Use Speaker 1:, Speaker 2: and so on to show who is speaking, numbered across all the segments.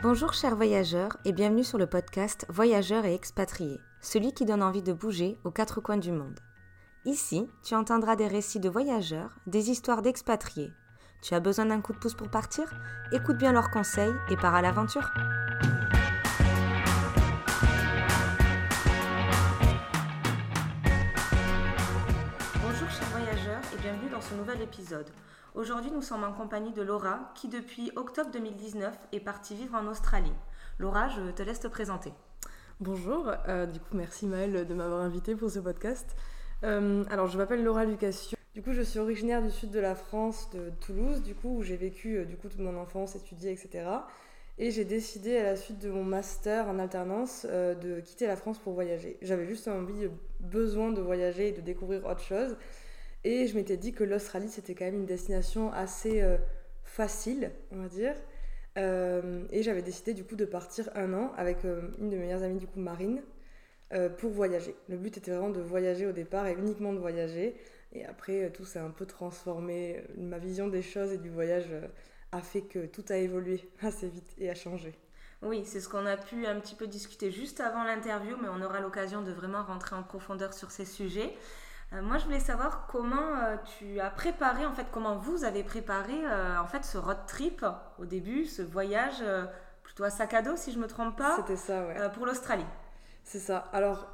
Speaker 1: Bonjour chers voyageurs et bienvenue sur le podcast Voyageurs et expatriés, celui qui donne envie de bouger aux quatre coins du monde. Ici, tu entendras des récits de voyageurs, des histoires d'expatriés. Tu as besoin d'un coup de pouce pour partir? Écoute bien leurs conseils et pars à l'aventure. Bonjour chers voyageurs et bienvenue dans ce nouvel épisode. Aujourd'hui, nous sommes en compagnie de Laura, qui depuis octobre 2019 est partie vivre en Australie. Laura, je te laisse te présenter.
Speaker 2: Bonjour, euh, du coup merci Maëlle de m'avoir invitée pour ce podcast. Euh, alors je m'appelle Laura Lucassio, du coup je suis originaire du sud de la France, de Toulouse, du coup où j'ai vécu euh, du coup toute mon enfance, étudié, etc. Et j'ai décidé à la suite de mon master en alternance de quitter la France pour voyager. J'avais juste envie, besoin de voyager et de découvrir autre chose. Et je m'étais dit que l'Australie, c'était quand même une destination assez euh, facile, on va dire. Euh, et j'avais décidé du coup de partir un an avec euh, une de mes meilleures amies, du coup Marine, pour voyager. Le but était vraiment de voyager au départ et uniquement de voyager. Et après, tout s'est un peu transformé. Ma vision des choses et du voyage a fait que tout a évolué assez vite et a changé.
Speaker 1: Oui, c'est ce qu'on a pu un petit peu discuter juste avant l'interview, mais on aura l'occasion de vraiment rentrer en profondeur sur ces sujets. Euh, moi, je voulais savoir comment euh, tu as préparé, en fait, comment vous avez préparé, euh, en fait, ce road trip au début, ce voyage plutôt à sac à dos, si je me trompe pas.
Speaker 2: C'était ça, ouais.
Speaker 1: pour l'Australie.
Speaker 2: C'est ça. Alors,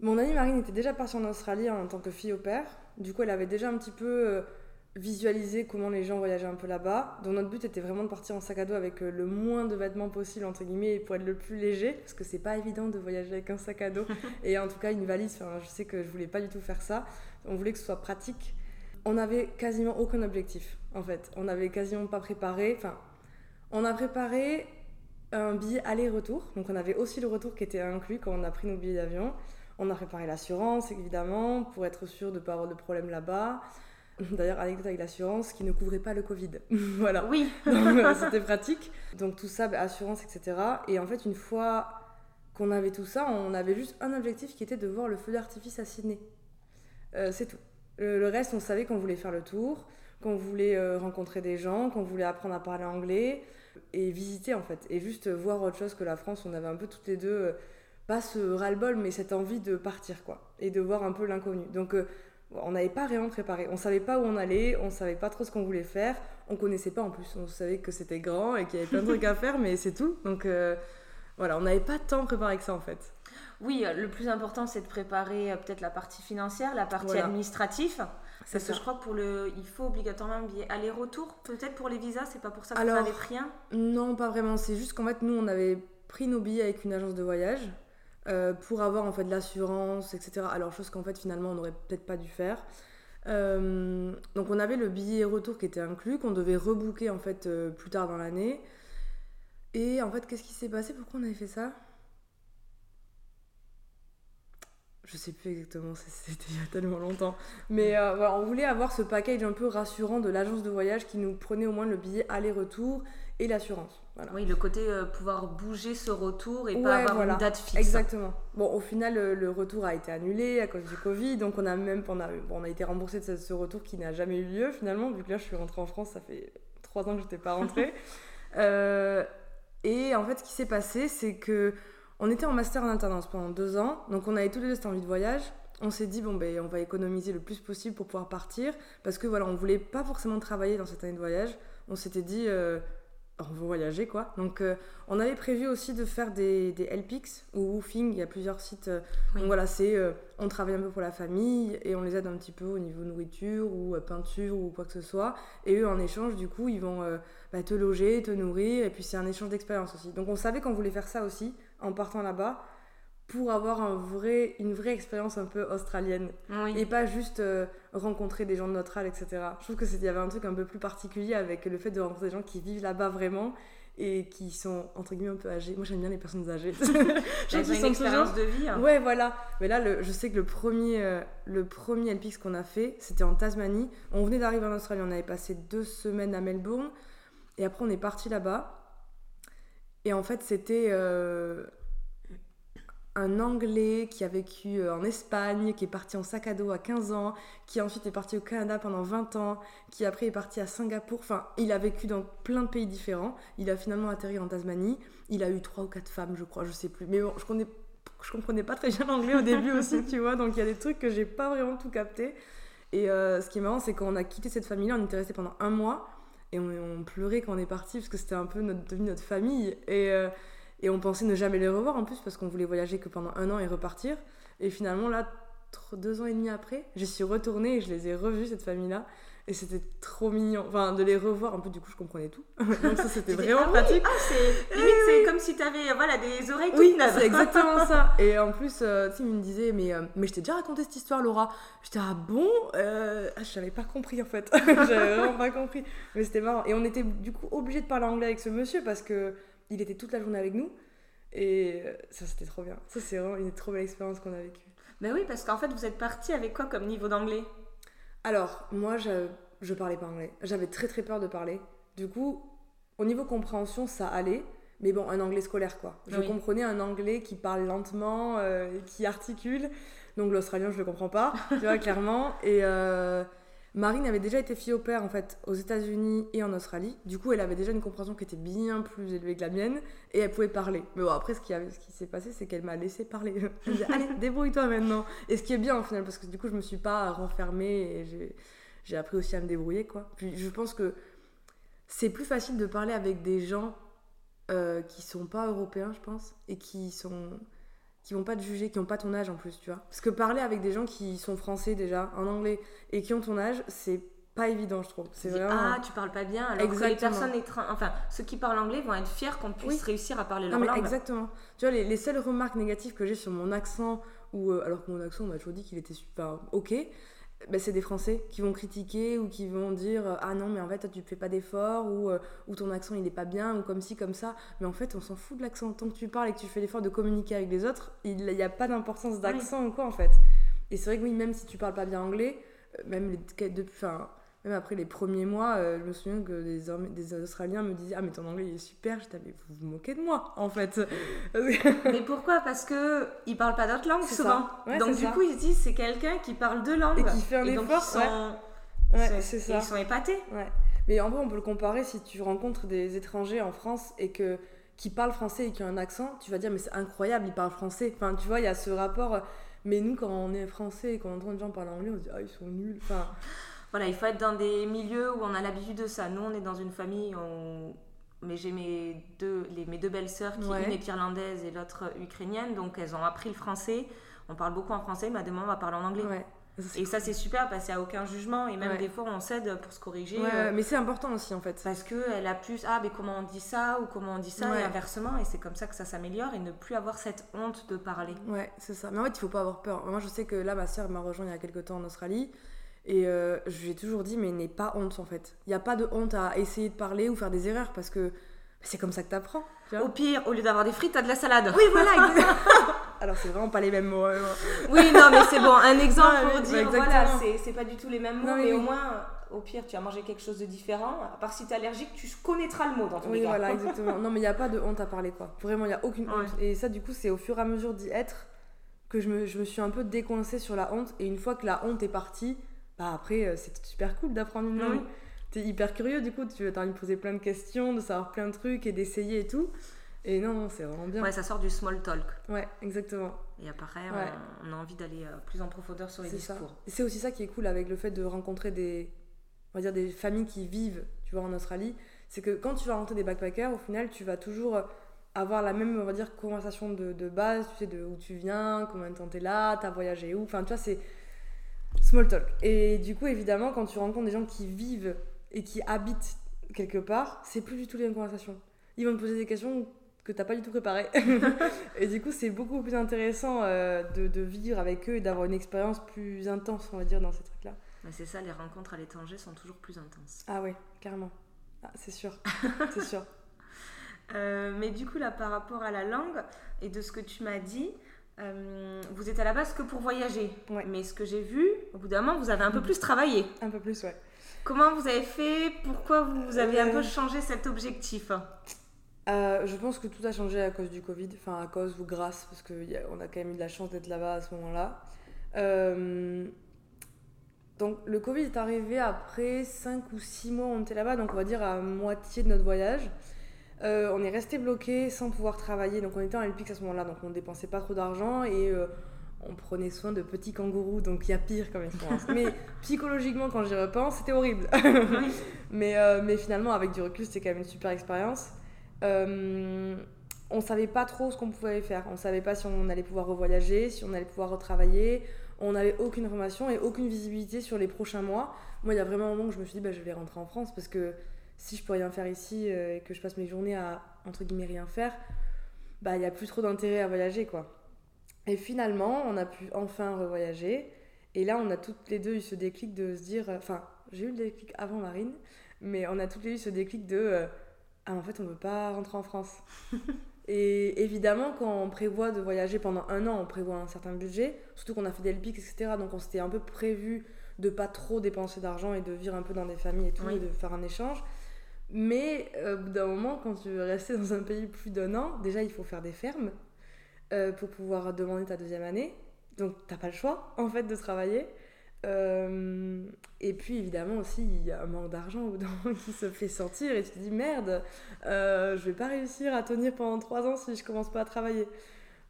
Speaker 2: mon amie Marine était déjà partie en Australie en tant que fille au père. Du coup, elle avait déjà un petit peu visualiser comment les gens voyageaient un peu là-bas. Donc notre but était vraiment de partir en sac à dos avec euh, le moins de vêtements possible entre guillemets pour être le plus léger parce que c'est pas évident de voyager avec un sac à dos et en tout cas une valise. Enfin, je sais que je voulais pas du tout faire ça. On voulait que ce soit pratique. On avait quasiment aucun objectif en fait. On n'avait quasiment pas préparé. Enfin, on a préparé un billet aller-retour. Donc on avait aussi le retour qui était inclus quand on a pris nos billets d'avion. On a préparé l'assurance évidemment pour être sûr de ne pas avoir de problème là-bas. D'ailleurs, anecdote avec l'assurance qui ne couvrait pas le Covid. voilà.
Speaker 1: Oui.
Speaker 2: C'était pratique. Donc tout ça, bah, assurance, etc. Et en fait, une fois qu'on avait tout ça, on avait juste un objectif qui était de voir le feu d'artifice à Sydney. Euh, c'est tout. Le, reste, on savait qu'on voulait faire le tour, qu'on voulait euh, rencontrer des gens, qu'on voulait apprendre à parler anglais et visiter en fait. Et juste voir autre chose que la France. On avait un peu toutes les deux, euh, pas ce ras-le-bol, mais cette envie de partir quoi. Et de voir un peu l'inconnu. Donc on n'avait pas rien préparé. On savait pas où on allait, on savait pas trop ce qu'on voulait faire. On connaissait pas en plus. On savait que c'était grand et qu'il y avait plein de trucs à faire, mais c'est tout. Donc euh, voilà, on n'avait pas tant préparé que ça en fait.
Speaker 1: Oui, euh, le plus important c'est de préparer euh, peut-être la partie financière, la partie administrative. Parce que je crois que pour le, il faut obligatoirement un billet aller-retour. Peut-être pour les visas, c'est pas pour ça vous avez pris un.
Speaker 2: Non, pas vraiment. C'est juste qu'en fait nous on avait pris nos billets avec une agence de voyage. Euh, pour avoir en fait l'assurance, etc. Alors chose qu'en fait finalement on n'aurait peut-être pas dû faire. Euh, donc on avait le billet retour qui était inclus, qu'on devait rebooker en fait euh, plus tard dans l'année. Et en fait qu'est-ce qui s'est passé? Pourquoi on avait fait ça? Je sais plus exactement, c'était il y a tellement longtemps. Mais on voulait avoir ce package un peu rassurant de l'agence de voyage qui nous prenait au moins le billet aller-retour et l'assurance.
Speaker 1: Oui, le côté euh, pouvoir bouger ce retour et pas avoir une date fixe.
Speaker 2: Exactement. Bon, au final, le, retour a été annulé à cause du Covid, donc on a même on a, on a été remboursé de ce, retour qui n'a jamais eu lieu finalement, vu que là je suis rentrée en France, ça fait trois ans que je n'étais pas rentrée. Euh, et en fait, ce qui s'est passé, c'est que on était en master en alternance pendant deux ans, donc on avait tous les deux cette envie de voyage. On s'est dit bon ben on va économiser le plus possible pour pouvoir partir parce que voilà on voulait pas forcément travailler dans cette année de voyage. On s'était dit euh, on veut voyager quoi. Donc euh, on avait prévu aussi de faire des, des LPX ou Woofing, il y a plusieurs sites. Euh, donc voilà, c'est euh, on travaille un peu pour la famille et on les aide un petit peu au niveau nourriture ou peinture ou quoi que ce soit. Et eux en échange du coup ils vont bah, te loger, te nourrir et puis c'est un échange d'expérience aussi. Donc on savait qu'on voulait faire ça aussi en partant là-bas pour avoir un vrai, une vraie expérience un peu australienne et pas juste euh, rencontrer des gens de notre âge, etc. Je trouve que y avait un truc un peu plus particulier avec le fait de rencontrer des gens qui vivent là-bas vraiment et qui sont entre guillemets un peu âgés. Moi j'aime bien les personnes âgées.
Speaker 1: J'ai une expérience de vie. Hein.
Speaker 2: Ouais voilà. Mais là je sais que le premier euh, le premier LPX qu'on a fait c'était en Tasmanie. On venait d'arriver en Australie, on avait passé deux semaines à Melbourne et après on est parti là-bas. Et en fait c'était euh, un Anglais qui a vécu euh, en Espagne, qui est parti en sac à dos à 15 ans, qui ensuite est parti au Canada pendant 20 ans, qui après est parti à Singapour. Enfin, il a vécu dans plein de pays différents. Il a finalement atterri en Tasmanie. Il a eu trois ou quatre femmes, je crois, je sais plus. Mais bon, je, connais, je comprenais pas très bien l'anglais au début aussi, tu vois. Donc il y a des trucs que j'ai pas vraiment tout capté. Et euh, ce qui est marrant, c'est qu'on a quitté cette famille-là, on était resté pendant un mois. Et on, pleurait quand on est parti, parce que c'était un peu notre, devenu notre famille. Et. Euh, et on pensait ne jamais les revoir en plus parce qu'on voulait voyager que pendant un an et repartir. Et finalement, là, deux ans et demi après, je suis retournée et je les ai revus, cette famille-là. Et c'était trop mignon. Enfin, de les revoir, un peu, du coup, je comprenais tout. Donc ça, c'était vraiment ah pratique.
Speaker 1: Ah, c'est limite, c'est comme si tu avais voilà, des oreilles toutes
Speaker 2: oui, c'est exactement ça. Et en plus, euh, tu sais, il me disait, mais, euh, mais je t'ai déjà raconté cette histoire, Laura. J'étais, ah bon euh, ah, Je n'avais pas compris, en fait. J'avais vraiment pas compris. Mais c'était marrant. Et on était, du coup, obligé de parler anglais avec ce monsieur parce que il était toute la journée avec nous. Et euh, ça, c'était trop bien. Ça, c'est vraiment une trop belle expérience qu'on a vécue.
Speaker 1: Ben oui, parce qu'en fait, vous êtes parti avec quoi comme niveau d'anglais?
Speaker 2: Alors, moi, je, je parlais pas anglais. J'avais très très peur de parler. Du coup, au niveau compréhension, ça allait. Mais bon, un anglais scolaire, quoi. Je comprenais un anglais qui parle lentement, euh, qui articule. Donc l'australien, je le comprends pas, tu vois, clairement. Et, euh, Marine avait déjà été fille au père en fait aux États-Unis et en Australie. Du coup, elle avait déjà une compréhension qui était bien plus élevée que la mienne et elle pouvait parler. Mais bon, après, ce qui, qui s'est passé, c'est qu'elle m'a laissé parler. Je me allez, débrouille-toi maintenant. Et ce qui est bien au final, parce que du coup, je me suis pas renfermée et j'ai appris aussi à me débrouiller quoi. Je pense que c'est plus facile de parler avec des gens euh, qui sont pas européens, je pense, et qui sont qui vont pas te juger, qui ont pas ton âge en plus, tu vois. Parce que parler avec des gens qui sont français déjà, en anglais, et qui ont ton âge, c'est pas évident, je trouve. C'est
Speaker 1: vraiment... Ah, tu parles pas bien, alors que les personnes, enfin, ceux qui parlent anglais vont être fiers qu'on puisse réussir à parler leur langue.
Speaker 2: Exactement. Tu vois, les, les, seules remarques négatives que j'ai sur mon accent, ou euh, alors que mon accent, on m'a toujours dit qu'il était super ok, bah, c'est des Français qui vont critiquer ou qui vont dire euh, ah non mais en fait tu fais pas d'effort ou, euh, ou ton accent il est pas bien ou comme ci comme ça mais en fait on s'en fout de l'accent. Tant que tu parles et que tu fais l'effort de communiquer avec les autres il n'y a pas d'importance d'accent ou quoi en fait. Et c'est vrai que oui même si tu parles pas bien anglais euh, même les, depuis, même après les premiers mois, euh, je me souviens que des, des Australiens me disaient Ah, mais ton anglais il est super. Je mais vous vous moquez de moi, en fait.
Speaker 1: mais pourquoi? Parce que ils parlent pas d'autres langues souvent. donc, du coup, ils se disent C'est quelqu'un qui parle deux langues.
Speaker 2: Et qui fait un effort.
Speaker 1: ils sont, ouais. c'est ça. Ils sont épatés.
Speaker 2: Ouais. Mais en vrai, on peut le comparer si tu rencontres des étrangers en France et que qui parlent français et qui ont un accent, tu vas dire mais c'est incroyable, ils parlent français. Enfin, tu vois, il y a ce rapport. Mais nous, quand on est français et qu'on entend des gens parler anglais, on se dit ah ils sont nuls. Enfin,
Speaker 1: voilà, il faut être dans des milieux où on a l'habitude de ça. Nous, on est dans une famille où mais j'ai mes deux, les, mes deux belles sœurs, qui une est irlandaise et l'autre ukrainienne, donc elles ont appris le français. On parle beaucoup en français, mais demain on va parler en anglais. et ça c'est super parce qu'il n'y a aucun jugement et même des fois on s'aide pour se corriger.
Speaker 2: Euh, mais c'est important aussi en fait.
Speaker 1: Parce qu'elle a plus, ah mais comment on dit ça ou comment on dit ça et inversement et c'est comme ça que ça s'améliore et ne plus avoir cette honte de parler.
Speaker 2: Ouais, c'est ça. Mais en fait il faut pas avoir peur. Moi je sais que là ma sœur m'a rejoint il y a quelques temps en Australie. Et euh, je lui ai toujours dit, mais n'aie pas honte en fait. Il n'y a pas de honte à essayer de parler ou faire des erreurs parce que c'est comme ça que tu apprends.
Speaker 1: Au pire, au lieu d'avoir des frites, t'as de la salade.
Speaker 2: Oui, voilà, Alors, c'est vraiment pas les mêmes mots.
Speaker 1: oui, non, mais c'est bon, un exemple pour dire, voilà, c'est pas du tout les mêmes mots, mais au moins, au pire, tu as mangé quelque chose de différent. À part si t'es allergique, tu connaîtras le mot dans ton
Speaker 2: Oui, voilà, exactement. Non, mais il n'y a pas de honte à parler, quoi. Vraiment, il n'y a aucune honte. Et ça, du coup, c'est au fur et à mesure d'y être que je me, je me suis un peu décoincée sur la honte. Et une fois que la honte est partie, bah après, euh, c'est super cool d'apprendre une langue. Tu es hyper curieux, du coup, tu as envie de poser plein de questions, de savoir plein de trucs et d'essayer et tout. Et non, c'est vraiment bien.
Speaker 1: Ouais, ça sort du small talk.
Speaker 2: Ouais, exactement.
Speaker 1: Et après, on, a envie d'aller euh, plus en profondeur sur les discours.
Speaker 2: C'est aussi ça qui est cool avec le fait de rencontrer des, on va dire, des familles qui vivent, tu vois, en Australie. C'est que quand tu vas rencontrer des backpackers, au final, tu vas toujours avoir la même, on va dire, conversation de, de base, tu sais, de où tu viens, combien de temps t'es là, t'as voyagé où. Enfin, tu vois, c'est Small talk. Et du coup, évidemment, quand tu rencontres des gens qui vivent et qui habitent quelque part, c'est plus du tout les mêmes conversations. Ils vont te poser des questions que t'as pas du tout préparées. et du coup, c'est beaucoup plus intéressant euh, de, de, vivre avec eux et d'avoir une expérience plus intense, on va dire, dans ces trucs-là.
Speaker 1: c'est ça, les rencontres à l'étranger sont toujours plus intenses.
Speaker 2: Ah ouais, carrément. Ah, c'est sûr, c'est sûr.
Speaker 1: Euh, mais du coup, là, par rapport à la langue et de ce que tu m'as dit, euh, vous êtes à la base que pour voyager. Mais ce que j'ai vu, au bout d'un moment, vous avez un peu plus travaillé.
Speaker 2: Un peu plus, ouais.
Speaker 1: Comment vous avez fait? Pourquoi vous avez un peu euh. changé cet objectif?
Speaker 2: Euh, je pense que tout a changé à cause du Covid, enfin à cause ou grâce, parce qu'on a, a quand même eu de la chance d'être là-bas à ce moment-là. Donc le Covid est arrivé après 5 ou 6 mois on était là-bas, donc on va dire à moitié de notre voyage. Euh, on est resté bloqué sans pouvoir travailler, donc on était en LPX à ce moment-là, donc on dépensait pas trop d'argent et on prenait soin de petits kangourous, donc il y a pire comme expérience. mais psychologiquement, quand j'y repense, c'était horrible. mais, mais finalement, avec du recul, c'était quand même une super expérience. Euh, on savait pas trop ce qu'on pouvait faire. On savait pas si on allait pouvoir revoyager, si on allait pouvoir retravailler. On n'avait aucune information et aucune visibilité sur les prochains mois. Moi, il y a vraiment un moment où je me suis dit, bah, je vais rentrer en France parce que si je peux rien faire ici euh, et que je passe mes journées à, entre guillemets, rien faire, bah, il n'y a plus trop d'intérêt à voyager, quoi. Et finalement, on a pu enfin revoyager. Et là, on a toutes les deux eu ce déclic de se dire. Enfin, j'ai eu le déclic avant Marine, mais on a toutes les deux eu ce déclic de. Euh, ah, en fait, on ne veut pas rentrer en France. et évidemment, quand on prévoit de voyager pendant un an, on prévoit un certain budget, surtout qu'on a fait des LPIC, etc. Donc on s'était un peu prévu de pas trop dépenser d'argent et de vivre un peu dans des familles et tout, et de faire un échange. Mais euh, au bout d'un moment, quand tu veux rester dans un pays plus d'un an, déjà il faut faire des fermes euh, pour pouvoir demander ta deuxième année. Donc t'as pas le choix en fait de travailler. Euh, et puis évidemment aussi, il y a un manque d'argent qui se fait sentir et tu te dis merde, je vais pas réussir à tenir pendant trois ans si je commence pas à travailler.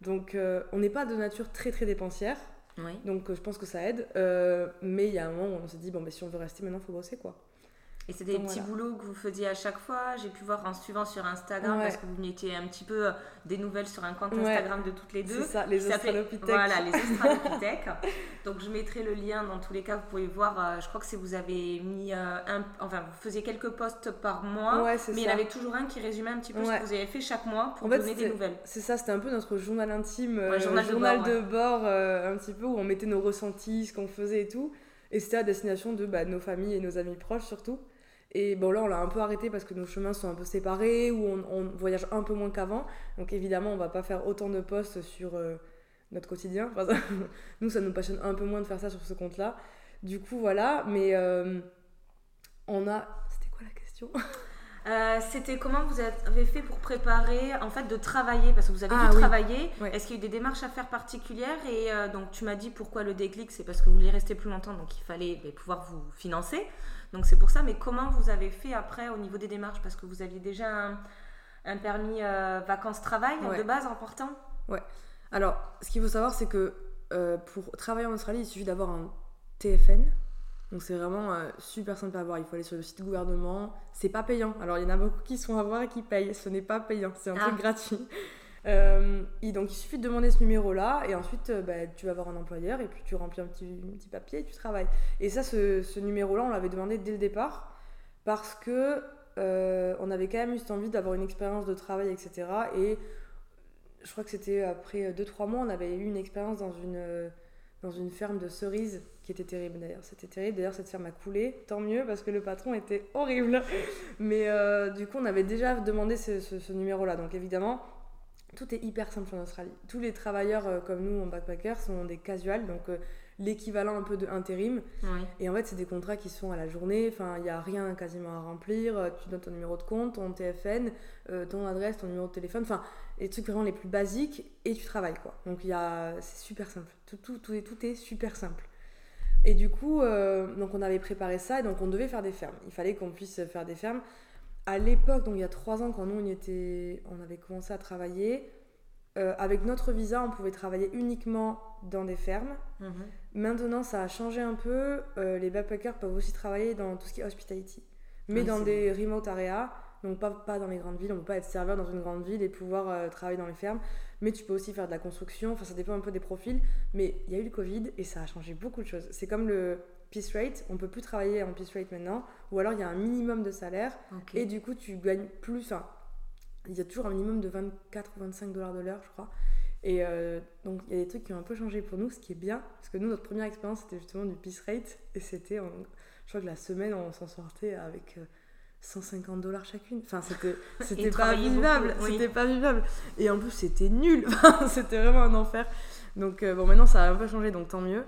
Speaker 2: Donc on n'est pas de nature très très dépensière, donc je pense que ça aide. mais il y a un moment où on se dit bon, mais si on veut rester maintenant, il faut bosser quoi.
Speaker 1: Et c'était des petits boulots que vous faisiez à chaque fois. J'ai pu voir en suivant sur Instagram parce que vous mettiez un petit peu euh, des nouvelles sur un compte Instagram de toutes les deux.
Speaker 2: C'est ça, les Australopithèques.
Speaker 1: Voilà, les Australopithèques. Donc je mettrai le lien dans tous les cas. Vous pouvez voir. Euh, je crois que c'est vous avez mis euh, un, enfin vous faisiez quelques posts par mois, mais il y en avait toujours un qui résumait un petit peu ce que vous avez fait chaque mois pour donner des nouvelles.
Speaker 2: C'est ça, c'était un peu notre journal intime, journal, journal, de bord, un petit peu où on mettait nos ressentis, ce qu'on faisait et tout. Et c'était à destination de bah, nos familles et nos amis proches surtout. Et bon, là, on l'a un peu arrêté parce que nos chemins sont un peu séparés ou on, voyage un peu moins qu'avant. Donc, évidemment, on va pas faire autant de posts sur euh, notre quotidien. nous, ça nous passionne un peu moins de faire ça sur ce compte-là. Du coup, voilà. Mais euh, on a. C'était quoi la question?
Speaker 1: Euh, c'était comment vous avez fait pour préparer, en fait, de travailler? Parce que vous avez ah dû travailler. Est-ce qu'il y a eu des démarches à faire particulières? Et donc, tu m'as dit pourquoi le déclic, c'est parce que vous vouliez rester plus longtemps, donc il fallait pouvoir vous financer. Donc c'est pour ça, mais comment vous avez fait après au niveau des démarches? Parce que vous aviez déjà un, permis euh, vacances-travail de base important?
Speaker 2: Ouais. Alors, ce qu'il faut savoir, c'est que euh, pour travailler en Australie, il suffit d'avoir un TFN. Donc c'est vraiment euh, super simple à avoir. Il faut aller sur le site gouvernement. C'est pas payant. Alors il y en a beaucoup qui sont à voir et qui payent. Ce n'est pas payant. C'est un truc ah. gratuit. Euh, donc il suffit de demander ce numéro-là et ensuite euh, bah, tu vas avoir un employeur et puis tu remplis un petit, papier et tu travailles. Et ça, ce, numéro-là, on l'avait demandé dès le départ parce que euh, on avait quand même eu cette envie d'avoir une expérience de travail, etc. Et je crois que c'était après 2-3 mois, on avait eu une expérience dans une, ferme de cerises qui était terrible d'ailleurs. C'était terrible. D'ailleurs, cette ferme a coulé. Tant mieux parce que le patron était horrible. Mais du coup, on avait déjà demandé ce numéro-là. Donc évidemment, tout est hyper simple en Australie. Tous les travailleurs euh, comme nous en backpacker sont des casuals, donc euh, l'équivalent un peu de intérim. Et en fait, c'est des contrats qui sont à la journée. Enfin, il n'y a rien quasiment à remplir. Euh, tu donnes ton numéro de compte, ton TFN, ton adresse, ton numéro de téléphone. Enfin, les trucs vraiment les plus basiques et tu travailles quoi. Donc il y a, c'est super simple. Tout, tout, tout, est, tout est super simple. Et du coup, donc on avait préparé ça et donc on devait faire des fermes. Il fallait qu'on puisse faire des fermes à l'époque, donc il y a trois ans, quand nous on, était, on avait commencé à travailler, euh, avec notre visa, on pouvait travailler uniquement dans des fermes. Mhm. Maintenant, ça a changé un peu. Euh, les backpackers peuvent aussi travailler dans tout ce qui est hospitality, mais dans des remote areas, donc pas, pas dans les grandes villes. On ne peut pas être serveur dans une grande ville et pouvoir euh, travailler dans les fermes. Mais tu peux aussi faire de la construction. Enfin, ça dépend un peu des profils. Mais il y a eu le Covid et ça a changé beaucoup de choses. C'est comme le piece rate, on peut plus travailler en piece rate maintenant, ou alors il y a un minimum de salaire, et du coup tu gagnes plus, enfin, il y a toujours un minimum de 24 ou 25 dollars de l'heure, je crois. Et euh, donc il y a des trucs qui ont un peu changé pour nous, ce qui est bien, parce que nous, notre première expérience, c'était justement du piece rate, et c'était, je crois que la semaine, on s'en sortait avec... 150 euh, dollars chacune. Enfin, c'était, c'était pas vivable. C'était pas vivable. Et en plus, c'était nul. c'était vraiment un enfer. Donc, euh, bon, maintenant, ça a un peu changé, donc tant mieux.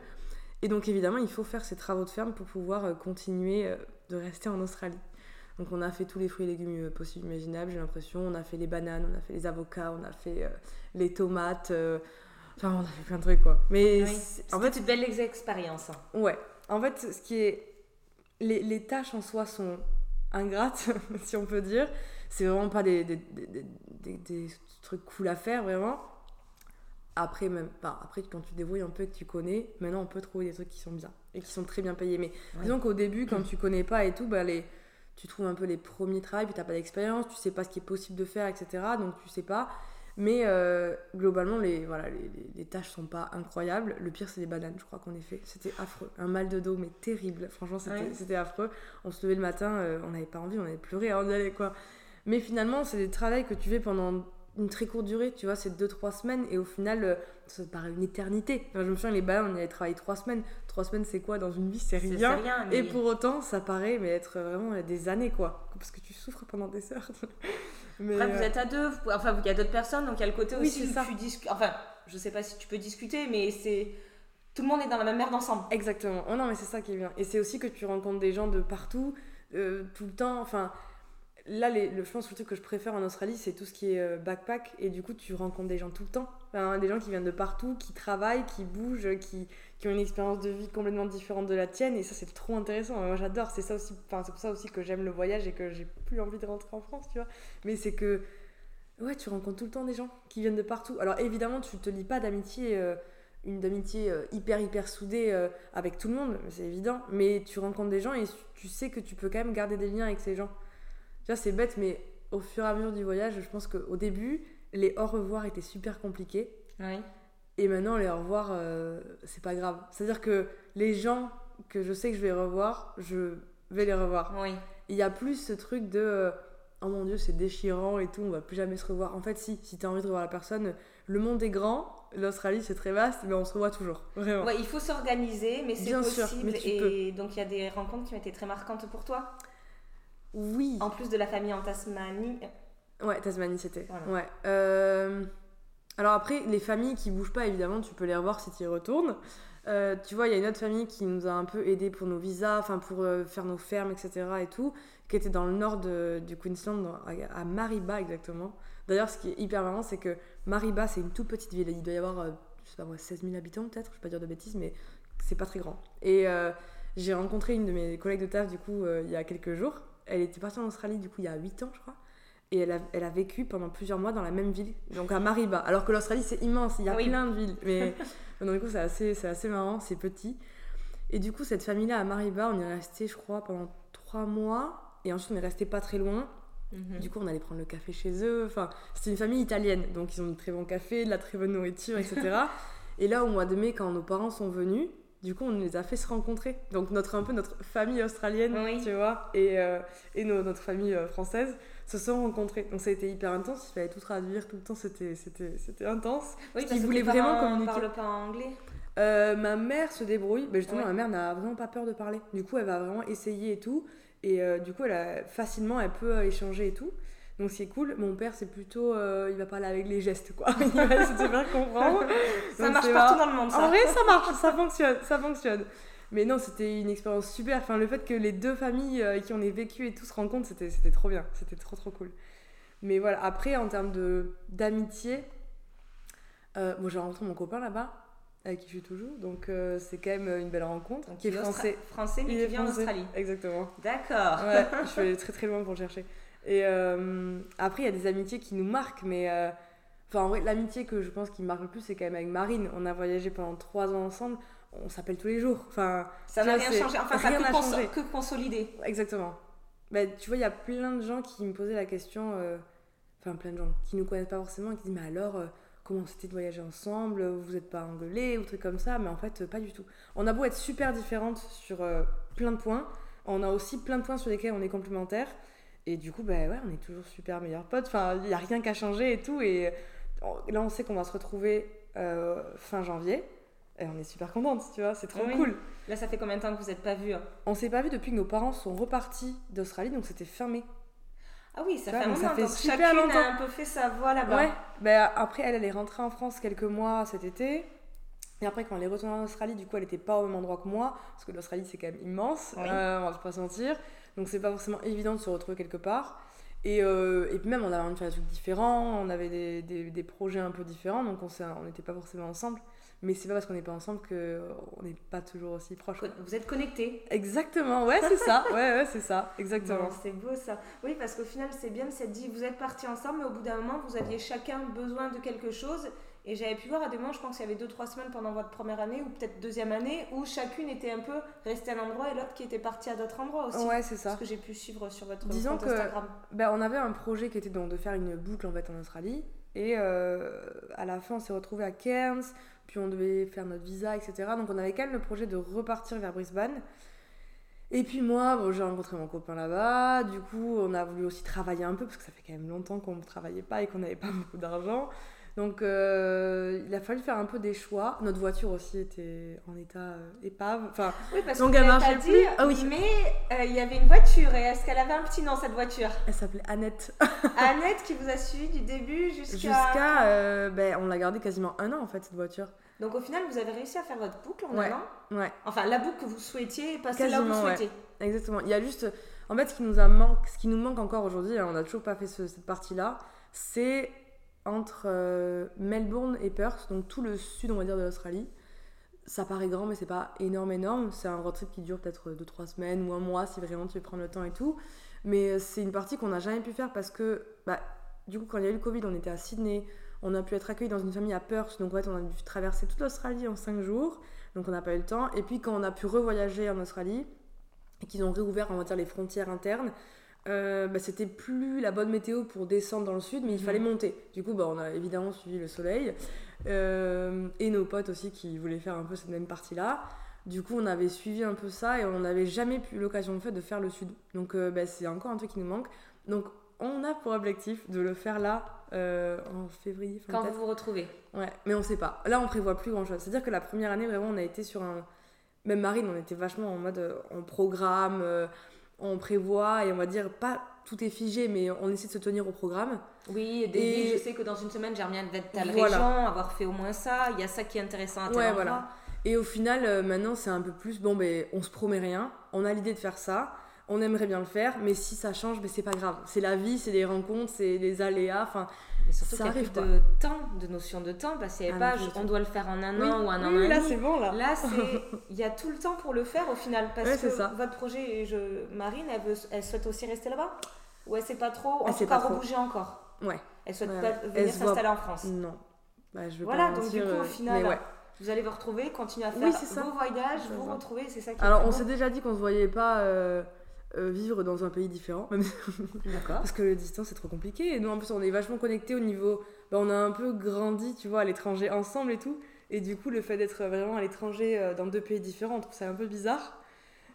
Speaker 2: Et donc évidemment, il faut faire ces travaux de ferme pour pouvoir euh, continuer euh, de rester en Australie. Donc on a fait tous les fruits et légumes possibles, imaginables, j'ai l'impression. On a fait les bananes, on a fait les avocats, on a fait les tomates. Enfin, on a fait plein de trucs, quoi.
Speaker 1: Mais en fait, c'est une belle expérience. Hein.
Speaker 2: Ouais. En fait, ce qui est... Les, les tâches en soi sont ingrates, si on peut dire. C'est vraiment pas des, des, des, des, trucs cool à faire, vraiment. Après, même, enfin, après, quand tu débrouilles un peu et que tu connais, maintenant on peut trouver des trucs qui sont bien et qui sont très bien payés. Mais disons qu'au début, quand tu connais pas et tout, bah, les, tu trouves un peu les premiers travaux, puis tu n'as pas d'expérience, tu sais pas ce qui est possible de faire, etc. Donc tu sais pas. Mais euh, globalement, les, voilà, les, les, tâches sont pas incroyables. Le pire, c'est les bananes, je crois qu'on est fait. C'était affreux. Un mal de dos, mais terrible. Franchement, c'était affreux. On se levait le matin, euh, on n'avait pas envie, on avait pleuré avant d'y aller, quoi. Mais finalement, c'est des travaux que tu fais pendant une très courte durée, tu vois, c'est 2-3 semaines, et au final, euh, ça paraît une éternité. je me souviens, les bananes, on y avait travaillé 3 semaines. 3 semaines, c'est quoi dans une vie? C'est rien. Et pour autant, ça paraît mais être vraiment des années, quoi. Parce que tu souffres pendant des heures.
Speaker 1: Mais Après, vous euh, êtes à deux, enfin, il y a d'autres personnes, donc il y a le côté aussi où tu discutes. Enfin, je sais pas si tu peux discuter, mais c'est. Tout le monde est dans la même merde ensemble.
Speaker 2: Exactement. Oh non, mais c'est ça qui est bien. Et c'est aussi que tu rencontres des gens de partout, euh, tout le temps. Enfin, là, le, je pense que le truc que je préfère en Australie, c'est tout ce qui est euh, backpack. Et du coup, tu rencontres des gens tout le temps. Des gens qui viennent de partout, qui travaillent, qui bougent, qui, qui ont une expérience de vie complètement différente de la tienne. Et ça, c'est trop intéressant. Moi, j'adore. C'est ça aussi. Pour ça aussi que j'aime le voyage et que j'ai plus envie de rentrer en France, tu vois. Mais c'est que, ouais, tu rencontres tout le temps des gens qui viennent de partout. Alors, évidemment, tu te lis pas d'amitié. Euh, une d'amitié euh, hyper hyper soudée avec tout le monde, c'est évident, mais tu rencontres des gens et tu sais que tu peux quand même garder des liens avec ces gens. Tu vois, c'est bête, mais au fur et à mesure du voyage, je pense qu'au début, les au revoir étaient super compliqués. Oui. Et maintenant, les au revoir, euh, c'est pas grave. C'est-à-dire que les gens que je sais que je vais revoir, je vais les revoir. Oui. Il y a plus ce truc de euh, oh mon dieu, c'est déchirant et tout, on va plus jamais se revoir. En fait, si, si tu as envie de revoir la personne, le monde est grand, l'Australie c'est très vaste, mais on se revoit toujours. Vraiment.
Speaker 1: Ouais, il faut s'organiser, mais c'est possible. et donc, il y a des rencontres qui ont été très marquantes pour toi?
Speaker 2: Oui.
Speaker 1: En plus de la famille en Tasmanie.
Speaker 2: Ouais, Tasmanie, c'était. Ouais. Euh, alors après, les familles qui bougent pas, évidemment, tu peux les revoir si tu y retournes. Euh, tu vois, il y a une autre famille qui nous a un peu aidé pour nos visas, enfin pour euh, faire nos fermes, etc. et tout, qui était dans le nord du Queensland, à, Mariba exactement. D'ailleurs, ce qui est hyper marrant, c'est que Mariba, c'est une toute petite ville. Il doit y avoir, je sais pas moi, 16 000 habitants peut-être, je vais pas dire de bêtises, mais c'est pas très grand. Et j'ai rencontré une de mes collègues de taf, du coup, il y a quelques jours, elle était partie en Australie, du coup, il y a 8 ans, je crois. Et elle a, elle a vécu pendant plusieurs mois dans la même ville, donc à Mariba. Alors que l'Australie, c'est immense, il y a plein de villes. Mais donc, du coup, c'est assez, c'est assez marrant, c'est petit. Et du coup, cette famille-là, à Mariba, on est resté, je crois, pendant 3 mois. Et ensuite, on est resté pas très loin. Mhm. Du coup, on allait prendre le café chez eux. Enfin, c'était une famille italienne, donc ils ont du très bon café, de la très bonne nourriture, etc. et là, au mois de mai, quand nos parents sont venus, du coup, on les a fait se rencontrer. Donc, notre, un peu notre famille australienne, tu vois, et, euh, et notre famille euh, française se sont rencontrés. Donc, ça a été hyper intense. Il fallait tout traduire tout le temps. C'était, c'était, c'était intense.
Speaker 1: Oui, parce, qu'ils voulaient vraiment communiquer. parle pas anglais
Speaker 2: euh, Ma mère se débrouille. Mais justement, ma mère n'a vraiment pas peur de parler. Du coup, elle va vraiment essayer et tout. Et du coup, elle a, facilement, elle peut échanger et tout. Donc c'est cool. Mon père, c'est plutôt. Euh, il va parler avec les gestes, quoi. il va se faire comprendre.
Speaker 1: ça marche partout dans le monde, ça.
Speaker 2: En vrai, ça marche, ça fonctionne, ça fonctionne. Mais non, c'était une expérience super. Enfin, le fait que les deux familles euh, qui ont vécu et tout se rencontrent, c'était, c'était trop bien. C'était trop, trop cool. Mais voilà, après, en termes de, d'amitié, euh, bon, j'ai rencontré mon copain là-bas, avec qui je suis toujours. Donc, euh, c'est quand même une belle rencontre.
Speaker 1: qui est français. Français, mais qui vient en Australie.
Speaker 2: Exactement.
Speaker 1: D'accord.
Speaker 2: Ouais, je suis allée très, très loin pour le chercher. Et euh, après, il y a des amitiés qui nous marquent, mais. Euh, enfin, en vrai, l'amitié que je pense qui me marque le plus, c'est quand même avec Marine. On a voyagé pendant trois ans ensemble. On s'appelle tous les jours. Enfin,
Speaker 1: ça n'a rien changé. Enfin, ça n'a que, que consolidé.
Speaker 2: Exactement. Bah, tu vois, il y a plein de gens qui me posaient la question. Euh, enfin, plein de gens qui ne nous connaissent pas forcément et qui disent Mais alors, comment c'était de voyager ensemble? Vous n'êtes pas engueulés ou trucs comme ça? Mais en fait, pas du tout. On a beau être super différentes sur plein de points. On a aussi plein de points sur lesquels on est complémentaires. Et du coup, bah ouais, on est toujours super meilleurs potes. Enfin, il n'y a rien qu'à changer et tout. Et là, on sait qu'on va se retrouver euh, fin janvier. Et on est super contente, tu vois, c'est trop cool.
Speaker 1: Là, ça fait combien de temps que vous n'êtes pas vus hein?
Speaker 2: On s'est pas vus depuis que nos parents sont repartis d'Australie, donc c'était fermé.
Speaker 1: Ah oui, ça fait moment. Ça fait super longtemps. a un peu fait sa voie là-bas.
Speaker 2: Ouais. Bah, après, elle, elle est rentrée en France quelques mois cet été. Et après, quand elle est retournée en Australie, du coup, elle n'était pas au même endroit que moi, parce que l'Australie, c'est quand même immense, euh, on va pas se mentir. Donc c'est pas forcément évident de se retrouver quelque part. Et, euh, et puis même, on avait envie de faire des trucs différents, on avait des, des, des projets un peu différents, donc on n'était pas forcément ensemble. Mais c'est pas parce qu'on n'est pas ensemble qu'on n'est pas toujours aussi proches.
Speaker 1: Vous êtes connectés.
Speaker 2: Exactement, ouais, c'est ça. Ouais, ouais, c'est ça, exactement.
Speaker 1: c'est beau ça. Oui, parce qu'au final, c'est bien de s'être dit, vous êtes partis ensemble, mais au bout d'un moment, vous aviez chacun besoin de quelque chose. Et j'avais pu voir à des moments, je pense qu'il y avait 2-3 semaines pendant votre première année, ou peut-être deuxième année, où chacune était un peu restée à un endroit et l'autre qui était partie à d'autres endroits aussi.
Speaker 2: Ouais, c'est ça.
Speaker 1: Ce que j'ai pu suivre sur votre
Speaker 2: Disons
Speaker 1: compte Instagram.
Speaker 2: Ben, on avait un projet qui était donc de faire une boucle en fait en Australie. Et euh, à la fin, on s'est retrouvé à Cairns, puis on devait faire notre visa, etc. Donc on avait quand même le projet de repartir vers Brisbane. Et puis moi, bon, j'ai rencontré mon copain là-bas, du coup on a voulu aussi travailler un peu, parce que ça fait quand même longtemps qu'on ne travaillait pas et qu'on n'avait pas beaucoup d'argent. Donc euh, il a fallu faire un peu des choix. Notre voiture aussi était en état euh, épave. Enfin,
Speaker 1: oui, parce
Speaker 2: donc
Speaker 1: que
Speaker 2: elle
Speaker 1: marchait
Speaker 2: plus.
Speaker 1: Ah oui. Mais euh, il y avait une voiture et est-ce qu'elle avait un petit nom cette voiture?
Speaker 2: Elle s'appelait Annette.
Speaker 1: Annette qui vous a suivi du début jusqu'à.
Speaker 2: Jusqu'à. ben, on l'a gardée quasiment un an en fait cette voiture.
Speaker 1: Donc au final, vous avez réussi à faire votre boucle en
Speaker 2: ouais.
Speaker 1: un an?
Speaker 2: Ouais.
Speaker 1: Enfin, la boucle que vous souhaitiez, passer là où vous souhaitez.
Speaker 2: Ouais. Exactement. Il y a juste. En fait, ce qui nous, a manque, ce qui nous manque encore aujourd'hui, hein, on n'a toujours pas fait ce, cette partie-là, c'est entre euh, Melbourne et Perth, donc tout le sud, on va dire, de l'Australie. Ça paraît grand, mais c'est pas énorme, énorme. C'est un road trip qui dure peut-être 2-3 semaines ou un mois si vraiment tu veux prendre le temps et tout. Mais c'est une partie qu'on n'a jamais pu faire parce que, bah, du coup, quand il y a eu le Covid, on était à Sydney. On a pu être accueillis dans une famille à Perth, donc en fait, on a dû traverser toute l'Australie en 5 jours. Donc on n'a pas eu le temps. Et puis quand on a pu revoyager en Australie, et qu'ils ont réouvert, on va dire, les frontières internes, euh, bah, c'était plus la bonne météo pour descendre dans le sud, mais il fallait monter. Du coup, bah, on a évidemment suivi le soleil. Euh, et nos potes aussi qui voulaient faire un peu cette même partie-là. Du coup, on avait suivi un peu ça et on n'avait jamais eu l'occasion de, fait, de faire le sud. Donc, euh, bah, c'est encore un truc qui nous manque. Donc, on a pour objectif de le faire là euh, en février.
Speaker 1: Quand vous vous retrouvez.
Speaker 2: Ouais, mais on sait pas. Là, on prévoit plus grand chose. C'est-à-dire que la première année, vraiment, on a été sur un. Même Marine, on était vachement en mode. on programme on prévoit et on va dire pas tout est figé mais on essaie de se tenir au programme.
Speaker 1: Oui, des et... je sais que dans une semaine j'aimerais bien être telle voilà. région, avoir fait au moins ça, il y a ça qui est intéressant à tel
Speaker 2: ouais,
Speaker 1: endroit.
Speaker 2: voilà. Et au final euh, maintenant c'est un peu plus bon ben on se promet rien, on a l'idée de faire ça, on aimerait bien le faire mais si ça change ben c'est pas grave, c'est la vie, c'est les rencontres, c'est les aléas, enfin
Speaker 1: mais surtout qu'il y a
Speaker 2: arrive,
Speaker 1: plus
Speaker 2: quoi.
Speaker 1: de temps, de notion de temps, parce qu'il n'y avait
Speaker 2: Ah,
Speaker 1: pas, je- on doit le faire en un
Speaker 2: Oui.
Speaker 1: an ou un an
Speaker 2: Oui, là c'est bon là.
Speaker 1: Là, il y a tout le temps pour le faire au final, parce
Speaker 2: Ouais,
Speaker 1: que
Speaker 2: ça.
Speaker 1: votre projet, et je, Marine, elle, veut, elle souhaite aussi rester là-bas? Ou elle sait pas trop, en
Speaker 2: Elle
Speaker 1: tout cas rebouger encore?
Speaker 2: Ouais.
Speaker 1: Elle souhaite
Speaker 2: Ouais,
Speaker 1: pas venir
Speaker 2: voit-
Speaker 1: s'installer en France.
Speaker 2: Non. Bah, je veux
Speaker 1: Voilà,
Speaker 2: pas
Speaker 1: donc du coup, au
Speaker 2: euh,
Speaker 1: final,
Speaker 2: ouais.
Speaker 1: vous allez vous retrouver, continuer à faire
Speaker 2: Oui,
Speaker 1: vos voyages, vous retrouver, c'est ça qui est
Speaker 2: Alors on s'est déjà dit qu'on se voyait pas euh, vivre dans un pays différent,
Speaker 1: D'accord.
Speaker 2: parce que le distance c'est trop compliqué. Et nous en plus on est vachement connectés au niveau, bah, on a un peu grandi, tu vois, à l'étranger ensemble et tout. Et du coup le fait d'être vraiment à l'étranger euh, dans deux pays différents, on trouve ça un peu bizarre.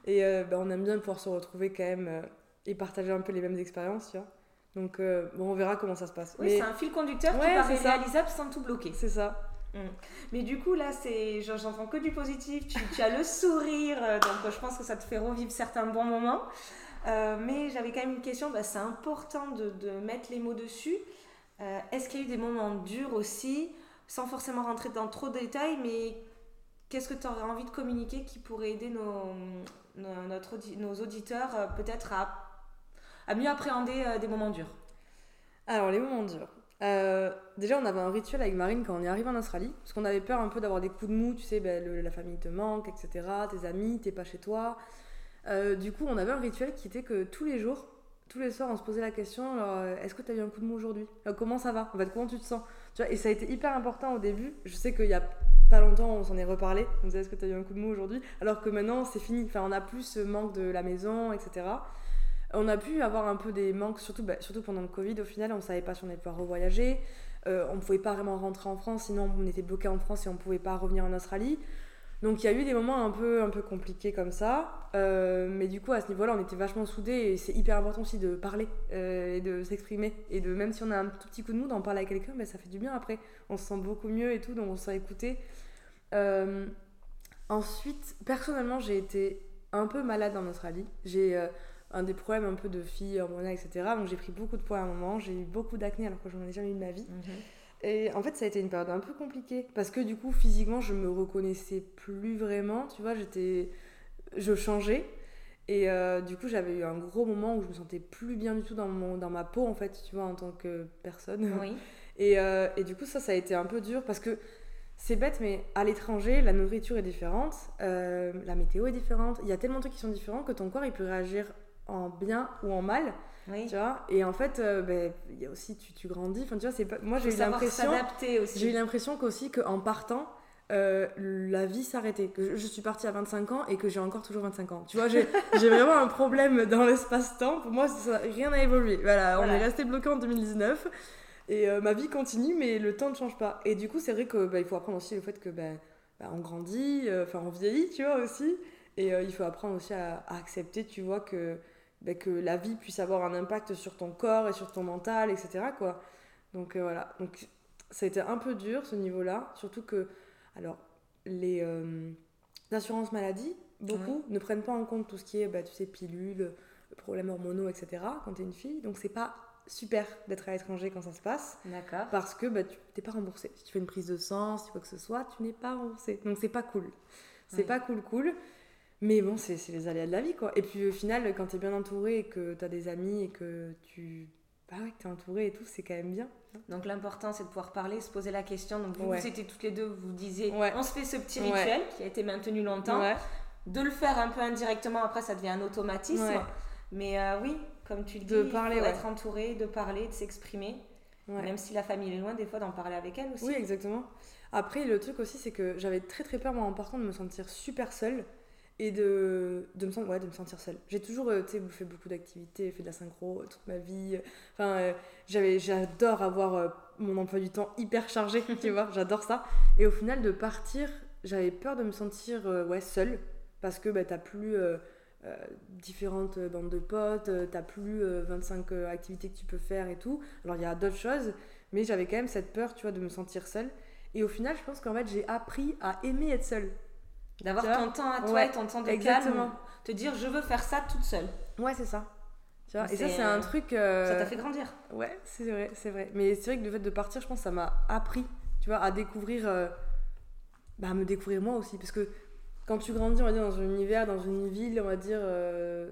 Speaker 2: Et euh, bah, on aime bien pouvoir se retrouver quand même euh, et partager un peu les mêmes expériences, tu vois. Donc bon, on verra comment ça se passe.
Speaker 1: Oui,
Speaker 2: Mais
Speaker 1: c'est un fil conducteur qui
Speaker 2: Ouais,
Speaker 1: paraît
Speaker 2: c'est ça.
Speaker 1: réalisable sans tout bloquer.
Speaker 2: c'est ça.
Speaker 1: Mais du coup, là, c'est, j'en- j'entends que du positif. Tu, as le sourire, euh, donc euh, je pense que ça te fait revivre certains bons moments. Euh, mais j'avais quand même une question. bah, c'est important de, mettre les mots dessus. Est-ce qu'il y a eu des moments durs aussi, sans forcément rentrer dans trop de détails, mais qu'est-ce que tu aurais envie de communiquer qui pourrait aider nos, notre nos auditeurs peut-être à, mieux appréhender des moments durs?
Speaker 2: Alors, les moments durs. Euh, déjà, on avait un rituel avec Marine quand on est arrivé en Australie, parce qu'on avait peur un peu d'avoir des coups de mou, tu sais, ben, la famille te manque, etc., tes amis, t'es pas chez toi. Euh, du coup, on avait un rituel qui était que tous les jours, tous les soirs, on se posait la question euh, est-ce que tu as eu un coup de mou aujourd'hui? Comment ça va? En fait, comment tu te sens? Et ça a été hyper important au début. Je sais qu'il y a pas longtemps, on s'en est reparlé. On disait est-ce que tu as eu un coup de mou aujourd'hui? Alors que maintenant, c'est fini. Enfin, on a plus ce manque de la maison, etc. On a pu avoir un peu des manques, surtout, bah, surtout pendant le Covid. Au final, on savait pas si on allait pouvoir revoyager. Euh, on pouvait pas vraiment rentrer en France, sinon on était bloqué en France et on pouvait pas revenir en Australie. Donc il y a eu des moments un peu, un peu compliqués comme ça. Euh, mais du coup, à ce niveau-là, on était vachement soudés et c'est hyper important aussi de parler euh, et de s'exprimer. Et de même si on a un tout petit coup de mou, d'en parler à quelqu'un, mais ça fait du bien après. On se sent beaucoup mieux et tout, donc on se sent écouté. Ensuite, personnellement, j'ai été un peu malade en Australie. J'ai un des problèmes un peu de fille hormonale, etc. Donc j'ai pris beaucoup de poids à un moment. J'ai eu beaucoup d'acné alors que j'en ai jamais eu de ma vie. Et en fait, ça a été une période un peu compliquée parce que du coup, physiquement, je me reconnaissais plus vraiment. Tu vois, j'étais, je changeais. Et euh, du coup, j'avais eu un gros moment où je me sentais plus bien du tout dans, mon, dans ma peau, en fait, tu vois, en tant que personne.
Speaker 1: Oui.
Speaker 2: Et, euh, et du coup, ça, ça a été un peu dur parce que c'est bête, mais à l'étranger, la nourriture est différente, euh, la météo est différente. Il y a tellement de trucs qui sont différents que ton corps, il peut réagir en bien ou en mal.
Speaker 1: Oui.
Speaker 2: Tu vois et en fait, euh, ben, il y a aussi, tu, tu grandis. Enfin, tu vois, c'est pas... Moi, j'ai eu l'impression... J'ai eu l'impression qu'aussi qu'en partant, euh, la vie s'arrêtait. Que je, je suis partie à 25 ans et que j'ai encore toujours 25 ans. Tu vois, j'ai vraiment un problème dans l'espace-temps. Pour moi, ça- rien n'a évolué. Voilà, on est resté bloqué en 2019 et euh, ma vie continue, mais le temps ne change pas. Et du coup, c'est vrai que bah, il faut apprendre aussi le fait que bah, on grandit, enfin on vieillit, tu vois aussi. Et il faut apprendre aussi à, à accepter, tu vois, que, bah, que la vie puisse avoir un impact sur ton corps et sur ton mental, etc. Quoi. Donc euh, voilà. Donc ça a été un peu dur ce niveau-là, surtout que alors les euh, assurances maladie, beaucoup ne prennent pas en compte tout ce qui est, bah, tu sais, pilules, problèmes hormonaux, etc. Quand t'es une fille, donc c'est pas super d'être à l'étranger quand ça se passe
Speaker 1: D'accord.
Speaker 2: parce que bah, tu t'es pas remboursé. Si tu fais une prise de sang, si quoi que ce soit, tu n'es pas remboursé. Donc c'est pas cool. C'est
Speaker 1: Oui.
Speaker 2: pas cool, cool. Mais bon, c'est c'est les aléas de la vie, quoi. Et puis au final, quand t'es bien entouré et que t'as des amis et que tu. Bah ouais, que t'es entouré et tout, c'est quand même bien.
Speaker 1: Donc l'important c'est de pouvoir parler, se poser la question. Donc vous,
Speaker 2: Ouais.
Speaker 1: vous étiez toutes les deux, vous disiez,
Speaker 2: Ouais.
Speaker 1: on se fait ce petit rituel qui a été maintenu longtemps.
Speaker 2: Ouais.
Speaker 1: De le faire un peu indirectement, après ça devient un automatisme. Mais euh, oui, comme tu le dis,
Speaker 2: De
Speaker 1: il
Speaker 2: parler,
Speaker 1: faut
Speaker 2: ouais.
Speaker 1: être entouré, de parler, de s'exprimer. Même si la famille est loin, des fois d'en parler avec elle aussi.
Speaker 2: Oui, exactement. Après, le truc aussi, c'est que j'avais très très peur, moi, en partant, de me sentir super seule et de, de, me, sen- ouais, de me sentir seule. J'ai toujours euh, fait beaucoup d'activités, fait de la synchro euh, toute ma vie. Enfin, euh, j'avais, j'adore avoir euh, mon emploi du temps hyper chargé, tu vois, j'adore ça. Et au final, de partir, j'avais peur de me sentir ouais, seule parce que bah, t'as plus. différentes bandes de potes, t'as plus euh, 25 euh, activités que tu peux faire et tout. Alors il y a d'autres choses, mais j'avais quand même cette peur, tu vois, de me sentir seule. Et au final, je pense qu'en fait, j'ai appris à aimer être seule.
Speaker 1: D'avoir ton temps à toi
Speaker 2: Ouais,
Speaker 1: et ton temps de
Speaker 2: exactement.
Speaker 1: calme. Te dire, je veux faire ça toute seule.
Speaker 2: Ouais, c'est ça. Tu vois, et ça,
Speaker 1: C'est,
Speaker 2: un
Speaker 1: euh,
Speaker 2: truc. euh,
Speaker 1: Ça t'a fait grandir.
Speaker 2: Ouais, c'est vrai, c'est vrai. Mais c'est vrai que le fait de partir, je pense, ça m'a appris, tu vois, à découvrir. euh, Bah, à me découvrir moi aussi. Parce que quand tu grandis, on va dire, dans un univers, dans une ville, on va dire. euh,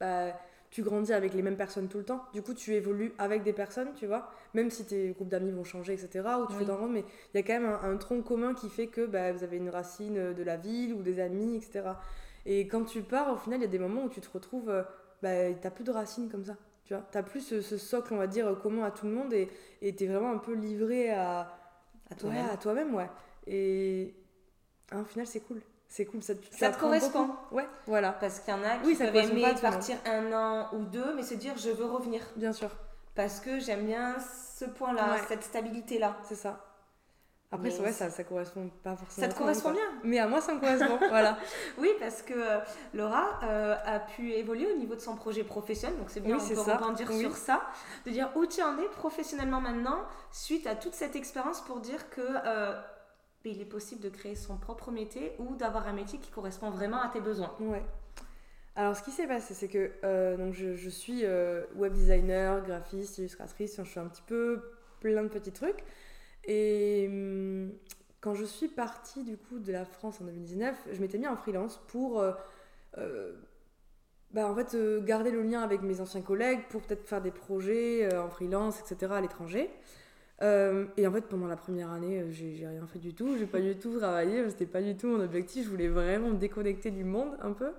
Speaker 2: Bah, tu grandis avec les mêmes personnes tout le temps. Du coup, tu évolues avec des personnes, tu vois. Même si tes groupes d'amis vont changer, etc. Ou tu
Speaker 1: Oui.
Speaker 2: fais dans le monde, mais il y a quand même un, un tronc commun qui fait que bah, vous avez une racine de la ville ou des amis, etc. Et quand tu pars, au final, il y a des moments où tu te retrouves. euh, Bah, t'as plus de racines comme ça. Tu vois, t'as plus ce, ce socle, on va dire, commun à tout le monde et et t'es vraiment un peu livré à,
Speaker 1: À
Speaker 2: ouais,
Speaker 1: toi-même.
Speaker 2: à toi-même, ouais. Et hein, au final, c'est cool. C'est cool. Ça, te-
Speaker 1: Ça te correspond.
Speaker 2: beaucoup. Ouais, voilà,
Speaker 1: Parce qu'il y en a qui
Speaker 2: Oui, ça
Speaker 1: peuvent aimer
Speaker 2: pas
Speaker 1: partir un an ou deux, mais se dire, je veux revenir.
Speaker 2: bien sûr,
Speaker 1: Parce que j'aime bien ce point-là,
Speaker 2: Ouais.
Speaker 1: cette stabilité-là.
Speaker 2: c'est ça. Après, ouais, ça, ça correspond pas forcément.
Speaker 1: Ça te correspond bien
Speaker 2: Mais à moi, ça me correspond. voilà.
Speaker 1: Oui, parce que euh, Laura euh, a pu évoluer au niveau de son projet professionnel, donc c'est bien,
Speaker 2: Oui,
Speaker 1: on peut
Speaker 2: ça.
Speaker 1: rebondir
Speaker 2: Oui.
Speaker 1: sur ça, de dire où tu en es professionnellement maintenant, suite à toute cette expérience pour dire que euh, il est possible de créer son propre métier ou d'avoir un métier qui correspond vraiment à tes besoins.
Speaker 2: Ouais. Alors, ce qui s'est passé, c'est que euh, donc je, suis euh, web designer, graphiste, illustratrice, je suis un petit peu plein de petits trucs. Et hum, quand je suis partie du coup de la France en 2019, je m'étais mis en freelance pour euh, euh, bah, en fait, garder le lien avec mes anciens collègues, pour peut-être faire des projets en freelance, etc. à l'étranger. Euh, et en fait, pendant la première année, euh, j'ai j'ai rien fait du tout, j'ai pas du tout travaillé, c'était pas du tout mon objectif, je voulais vraiment me déconnecter du monde un peu.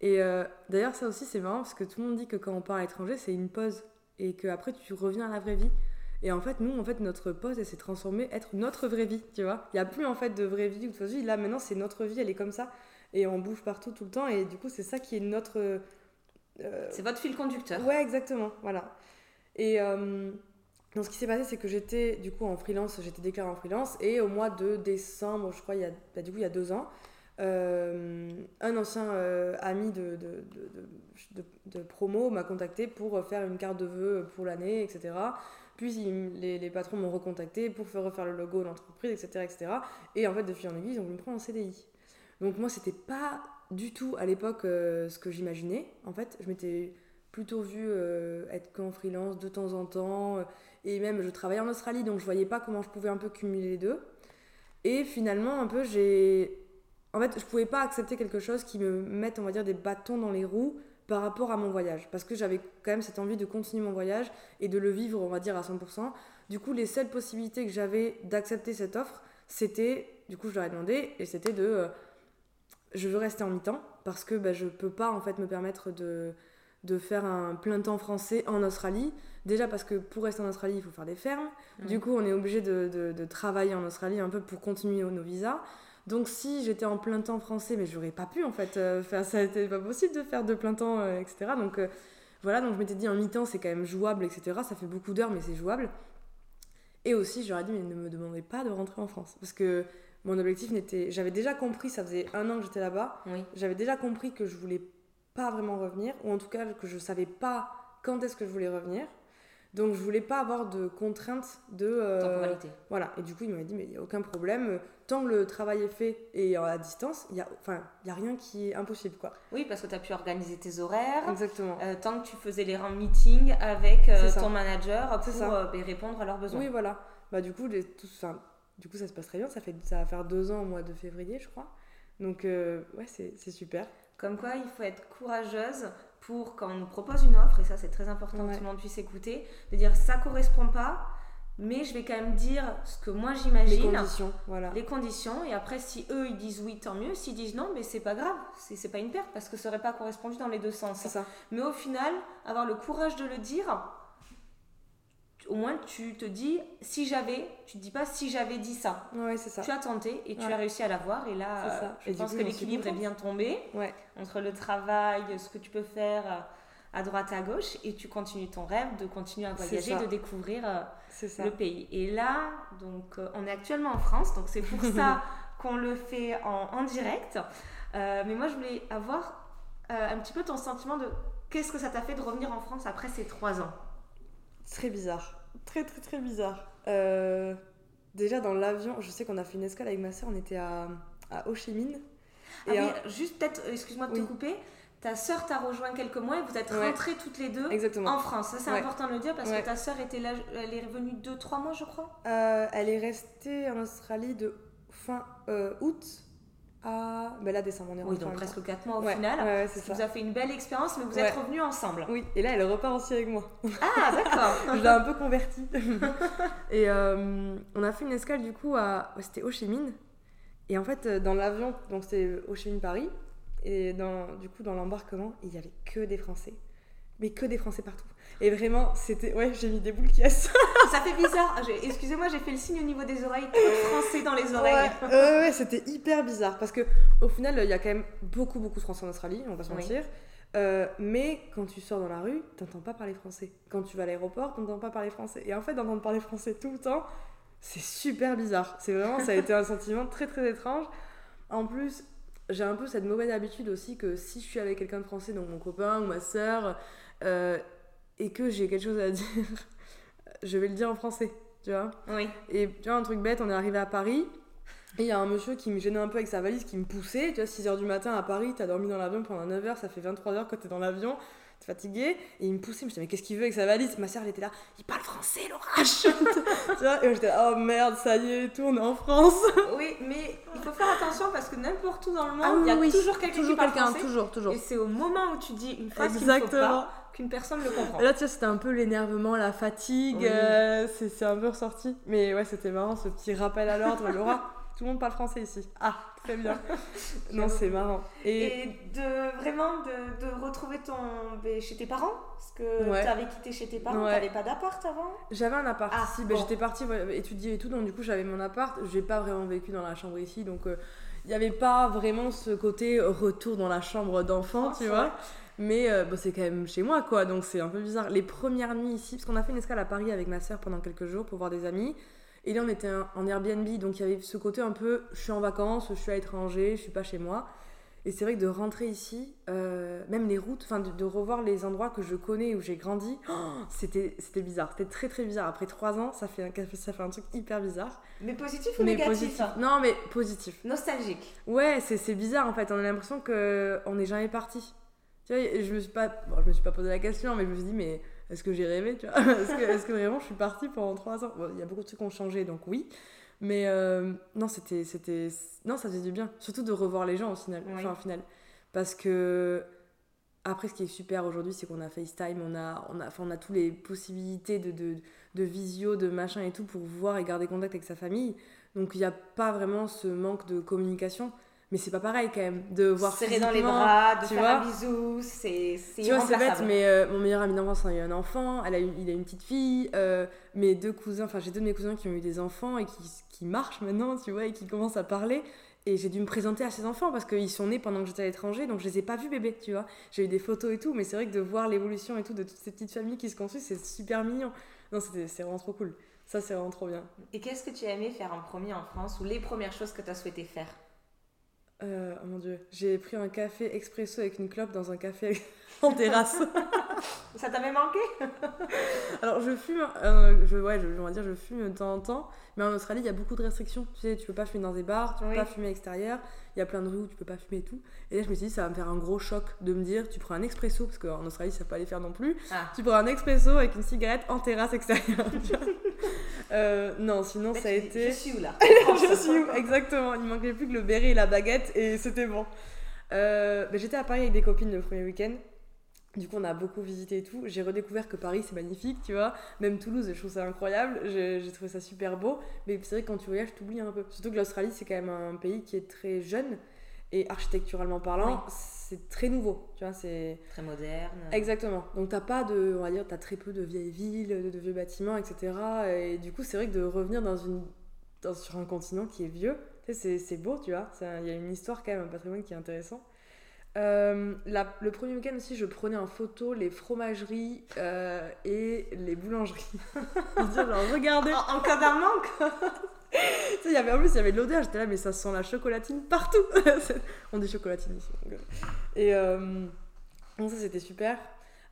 Speaker 2: Et euh, d'ailleurs, ça aussi, c'est marrant parce que tout le monde dit que quand on part à l'étranger, c'est une pause et qu'après, tu reviens à la vraie vie. Et en fait, nous, en fait, notre pause, elle s'est transformée être notre vraie vie, tu vois. Il n'y a plus en fait de vraie vie ou de fausse vie. Là, maintenant, c'est notre vie, elle est comme ça. Et on bouge partout tout le temps. Et du coup, c'est ça qui est notre. euh,
Speaker 1: C'est votre fil conducteur.
Speaker 2: Ouais, exactement, voilà. Et euh, donc, ce qui s'est passé, c'est que j'étais du coup en freelance, j'étais déclarée en freelance, et au mois de décembre, je crois, il y a, bah, du coup, il y a deux ans, euh, un ancien euh, ami de, de, de, promo m'a contacté pour faire une carte de vœux pour l'année, etc. Puis les, les patrons m'ont recontacté pour faire refaire le logo de l'entreprise, etc., etc. Et en fait, de fil en aiguille, ils ont voulu me prendre en CDI. Donc moi, c'était pas du tout à l'époque euh, ce que j'imaginais. En fait, je m'étais plutôt vue être qu'en freelance de temps en temps. Et même, je travaillais en Australie, donc je voyais pas comment je pouvais un peu cumuler les deux. Et finalement, un peu, j'ai en fait, je pouvais pas accepter quelque chose qui me mette, on va dire, des bâtons dans les roues par rapport à mon voyage. Parce que j'avais quand même cette envie de continuer mon voyage et de le vivre, on va dire, à 100%. Du coup, les seules possibilités que j'avais d'accepter cette offre, c'était, du coup, je leur ai demandé, et c'était de, euh, je veux rester en mi-temps, parce que bah, je peux pas, en fait, me permettre de, de faire un plein temps français en Australie. Déjà parce que pour rester en Australie, il faut faire des fermes. Du coup, on est obligé de, de, de travailler en Australie un peu pour continuer nos visas. Donc si j'étais en plein temps français, mais j'aurais pas pu en fait euh, faire ça, n'était pas possible de faire de plein temps, euh, etc. Donc euh, voilà, donc je m'étais dit en mi-temps c'est quand même jouable, etc. Ça fait beaucoup d'heures, mais c'est jouable. Et aussi, j'aurais dit, mais ne me demandez pas de rentrer en France. Parce que mon objectif n'était. J'avais déjà compris, ça faisait un an que j'étais là-bas,
Speaker 1: Oui.
Speaker 2: j'avais déjà compris que je voulais pas vraiment revenir, ou en tout cas que je savais pas quand est-ce que je voulais revenir. Donc je voulais pas avoir de contraintes de. euh,
Speaker 1: Temporalité.
Speaker 2: voilà, et du coup, il m'avait dit, mais il n'y a aucun problème. Tant que le travail est fait et à distance, il n'y a, enfin, il y a rien qui est impossible, quoi.
Speaker 1: Oui, parce que tu as pu organiser tes horaires.
Speaker 2: Exactement.
Speaker 1: euh, tant que tu faisais les rangs meeting avec euh, ton manager pour
Speaker 2: ça.
Speaker 1: euh, ben, répondre à leurs besoins.
Speaker 2: Oui, voilà. Bah, du coup, les, tout, enfin, du coup, ça se passe très bien. Ça, fait, ça va faire deux ans au mois de février, je crois. Donc, ouais, c'est super.
Speaker 1: Comme quoi, il faut être courageuse pour, quand on nous propose une offre, et ça c'est très important que tout le monde puisse écouter, de dire ça correspond pas, mais je vais quand même dire ce que moi
Speaker 2: Les
Speaker 1: j'imagine,
Speaker 2: conditions, voilà.
Speaker 1: les conditions, et après si eux ils disent oui, tant mieux, s'ils disent non, mais c'est pas grave, c'est c'est pas une perte, parce que ça aurait pas correspondu dans les deux sens.
Speaker 2: Ça.
Speaker 1: Mais au final, avoir le courage de le dire, au moins tu te dis, si j'avais, tu te dis pas si j'avais dit ça.
Speaker 2: Ouais, c'est ça.
Speaker 1: Tu as tenté et tu
Speaker 2: Ouais.
Speaker 1: as réussi à l'avoir. Et là, euh, je
Speaker 2: Et
Speaker 1: pense
Speaker 2: coup,
Speaker 1: que l'équilibre est bien tombé
Speaker 2: Ouais.
Speaker 1: entre le travail, ce que tu peux faire euh, à droite, à gauche, et tu continues ton rêve de continuer à voyager, de découvrir euh, le pays. Et là, donc, euh, on est actuellement en France, donc c'est pour ça qu'on le fait en, en direct. Mais moi, je voulais avoir un petit peu ton sentiment de qu'est-ce que ça t'a fait de revenir en France après ces trois ans?
Speaker 2: Très bizarre. Très, très, très bizarre. Euh, déjà, dans l'avion, je sais qu'on a fait une escale avec ma soeur. On était à, à Ho Chi Minh.
Speaker 1: Ah
Speaker 2: Et
Speaker 1: oui,
Speaker 2: un-
Speaker 1: juste peut-être, euh, excuse-moi de
Speaker 2: Oui.
Speaker 1: te couper. Ta sœur t'a rejoint quelques mois et vous êtes
Speaker 2: Ouais.
Speaker 1: rentrées toutes les deux
Speaker 2: Exactement.
Speaker 1: en France. Ça, c'est
Speaker 2: Ouais.
Speaker 1: important de le dire parce
Speaker 2: Ouais.
Speaker 1: que ta sœur était là, elle est revenue 2-3 mois, je crois.
Speaker 2: Euh, elle est restée en Australie de fin euh, août à. Ben là, décembre, on est
Speaker 1: Oui, donc presque 4 mois au
Speaker 2: Ouais,
Speaker 1: final.
Speaker 2: ouais,
Speaker 1: qui
Speaker 2: ça.
Speaker 1: vous a fait une belle expérience, mais vous
Speaker 2: Ouais.
Speaker 1: êtes revenus ensemble.
Speaker 2: Oui, et là, elle repart aussi avec moi.
Speaker 1: Ah, d'accord.
Speaker 2: je l'ai un peu convertie. et euh, on a fait une escale du coup à. C'était Ho Chi Minh. Et en fait, euh, dans l'avion, donc c'était Ho Chi Minh Paris. Et dans, du coup, dans l'embarquement, il y avait que des Français. Mais que des Français partout. Et vraiment, c'était. Ouais, j'ai mis des boules qui cassent.
Speaker 1: Ça fait bizarre. J'ai- Excusez-moi, j'ai fait le signe au niveau des oreilles. Français dans les oreilles.
Speaker 2: Ouais, ouais, ouais, c'était hyper bizarre parce que au final, il y a quand même beaucoup, beaucoup de Français en Australie, on va se
Speaker 1: Oui.
Speaker 2: mentir. Euh, mais quand tu sors dans la rue, t'entends pas parler français. Quand tu vas à l'aéroport, t'entends pas parler français. Et en fait, d'entendre parler français tout le temps, c'est super bizarre. C'est vraiment, ça a été un sentiment très, très étrange. En plus, j'ai un peu cette mauvaise habitude aussi que si je suis avec quelqu'un de français, donc mon copain ou ma soeur, et que j'ai quelque chose à dire, je vais le dire en français, tu vois.
Speaker 1: Oui.
Speaker 2: Et tu vois, un truc bête, on est arrivé à Paris. Et il y a un monsieur qui me gênait un peu avec sa valise, qui me poussait. Tu vois, 6h du matin à Paris, t'as dormi dans l'avion pendant 9h, ça fait 23h quand t'es dans l'avion, t'es fatigué. Et il me poussait, je me disais, mais qu'est-ce qu'il veut avec sa valise? Ma soeur, elle était là, il parle français, l'orage Tu vois, et j'étais là, oh merde, ça y est, tout, on est en France.
Speaker 1: Oui, mais il faut faire attention parce que n'importe où dans le monde,
Speaker 2: Ah
Speaker 1: il y a
Speaker 2: oui.
Speaker 1: toujours quelqu'un qui parle français.
Speaker 2: toujours, toujours.
Speaker 1: Et c'est au moment où tu dis une phrase qu'il faut
Speaker 2: Exactement.
Speaker 1: pas qu'une personne le comprend.
Speaker 2: Là, tu vois, c'était un peu l'énervement, la fatigue,
Speaker 1: Oui.
Speaker 2: euh, c'est un peu ressorti. Mais ouais, c'était marrant, ce petit rappel à l'ordre. Laura, tout le monde parle français ici. Ah, très bien. non, c'est marrant. Et,
Speaker 1: Et de vraiment de, de retrouver ton ben, chez tes parents? Parce que
Speaker 2: Ouais.
Speaker 1: tu avais quitté chez tes parents,
Speaker 2: Ouais.
Speaker 1: t'avais pas d'appart avant?
Speaker 2: j'avais un appart
Speaker 1: Ah,
Speaker 2: ici, ben,
Speaker 1: bon.
Speaker 2: j'étais partie ouais, étudier et tout, donc du coup, j'avais mon appart. J'ai pas vraiment vécu dans la chambre ici, donc euh, il n'y avait pas vraiment ce côté retour dans la chambre d'enfant, tu vois. Mais euh, bon, c'est quand même chez moi, quoi, donc c'est un peu bizarre. Les premières nuits ici, parce qu'on a fait une escale à Paris avec ma soeur pendant quelques jours pour voir des amis. Et là, on était en Airbnb, donc il y avait ce côté un peu je suis en vacances, je suis à l'étranger, je suis pas chez moi. Et c'est vrai que de rentrer ici, euh, même les routes, enfin de, de revoir les endroits que je connais où j'ai grandi, oh, c'était c'était bizarre. C'était très très bizarre. Après trois ans, ça fait, un, ça fait un truc hyper bizarre.
Speaker 1: Mais positif ou
Speaker 2: mais
Speaker 1: négatif
Speaker 2: positif.
Speaker 1: hein
Speaker 2: Non, mais positif.
Speaker 1: Nostalgique.
Speaker 2: Ouais, c'est c'est bizarre en fait. On a l'impression qu'on n'est jamais parti. Tu vois, et je me suis pas, bon, je me suis pas posé la question, mais je me suis dit, mais est-ce que j'ai rêvé, tu vois? Est-ce que, vraiment je suis partie pendant trois ans? Bon, Il y a beaucoup de trucs qui ont changé, donc oui. Mais euh, non, c'était, c'était, non, ça faisait du bien. Surtout de revoir les gens au final.
Speaker 1: Oui.
Speaker 2: Au final. Parce que, après, ce qui est super aujourd'hui, c'est qu'on a FaceTime, on a, on a, enfin, on a toutes les possibilités de, de, de visio, de machin et tout pour voir et garder contact avec sa famille. Donc, il n'y a pas vraiment ce manque de communication. Mais c'est pas pareil quand même de voir
Speaker 1: Serrer dans les bras, de faire un bisou, c'est
Speaker 2: Tu vois, c'est bête, mais euh, mon meilleur ami d'enfance a eu un enfant, elle a eu, il a une petite fille, euh, mes deux cousins, enfin j'ai deux de mes cousins qui ont eu des enfants et qui, qui marchent maintenant, tu vois, et qui commencent à parler. Et j'ai dû me présenter à ces enfants parce qu'ils sont nés pendant que j'étais à l'étranger, donc je les ai pas vus bébés, tu vois. J'ai eu des photos et tout, mais c'est vrai que de voir l'évolution et tout de toutes ces petites familles qui se construisent, c'est super mignon. Non, c'est vraiment trop cool. Ça, c'est vraiment trop bien.
Speaker 1: Et qu'est-ce que tu as aimé faire en premier en France ou les premières choses que tu as souhaité faire?
Speaker 2: Euh, oh mon dieu, j'ai pris un café expresso avec une clope dans un café en terrasse.
Speaker 1: Ça t'avait manqué?
Speaker 2: Alors je fume, euh, je, ouais, je, on va dire je fume de temps en temps, mais en Australie il y a beaucoup de restrictions. Tu sais, tu peux pas fumer dans des bars, tu peux
Speaker 1: Oui.
Speaker 2: pas fumer à l'extérieur, il y a plein de rues où tu peux pas fumer et tout. Et là je me suis dit ça va me faire un gros choc de me dire tu prends un expresso, parce qu'en Australie ça peut pas les faire non plus,
Speaker 1: Ah.
Speaker 2: tu prends un expresso avec une cigarette en terrasse extérieure. Euh, non, sinon
Speaker 1: Mais
Speaker 2: ça a
Speaker 1: dis,
Speaker 2: été...
Speaker 1: Je suis où là
Speaker 2: je suis où Exactement, il manquait plus que le béret et la baguette et c'était bon. Euh, ben, J'étais à Paris avec des copines le premier week-end. Du coup, on a beaucoup visité et tout. J'ai redécouvert que Paris, c'est magnifique, tu vois. Même Toulouse, je trouve ça incroyable. J'ai j'ai trouvé ça super beau. Mais c'est vrai que quand tu voyages, tu oublies un peu. Surtout que l'Australie, c'est quand même un pays qui est très jeune. Et architecturalement parlant, c'est très nouveau. Tu vois, c'est...
Speaker 1: Très moderne.
Speaker 2: Exactement. Donc t'as pas de, on va dire, t'as très peu de vieilles villes, de, de vieux bâtiments, etc. Et du coup, c'est vrai que de revenir dans une, dans- sur un continent qui est vieux, c'est, beau, tu vois. Il y a une histoire quand même, un patrimoine qui est intéressant. Euh, la- le premier week-end aussi, je prenais en photo les fromageries euh, et les boulangeries. Genre, regardez.
Speaker 1: En, en cas d'un manque
Speaker 2: y avait en plus, il y avait de l'odeur. J'étais là, mais ça sent la chocolatine partout. On dit chocolatine ici. donc. Et euh, donc ça, c'était super.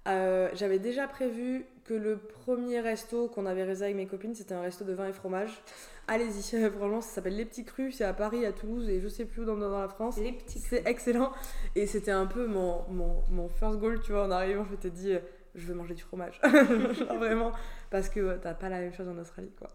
Speaker 2: Euh, J'avais déjà prévu que le premier resto qu'on avait réservé avec mes copines, c'était un resto de vin et fromage. Allez-y, vraiment, ça s'appelle Les Petits Crus. C'est à Paris, à Toulouse et je sais plus où dans, dans la France.
Speaker 1: Les petits
Speaker 2: C'est excellent. Et c'était un peu mon, mon, mon first goal, tu vois, en arrivant, je m'étais dit, euh, je veux manger du fromage. Genre vraiment, parce que t'as pas la même chose en Australie, quoi.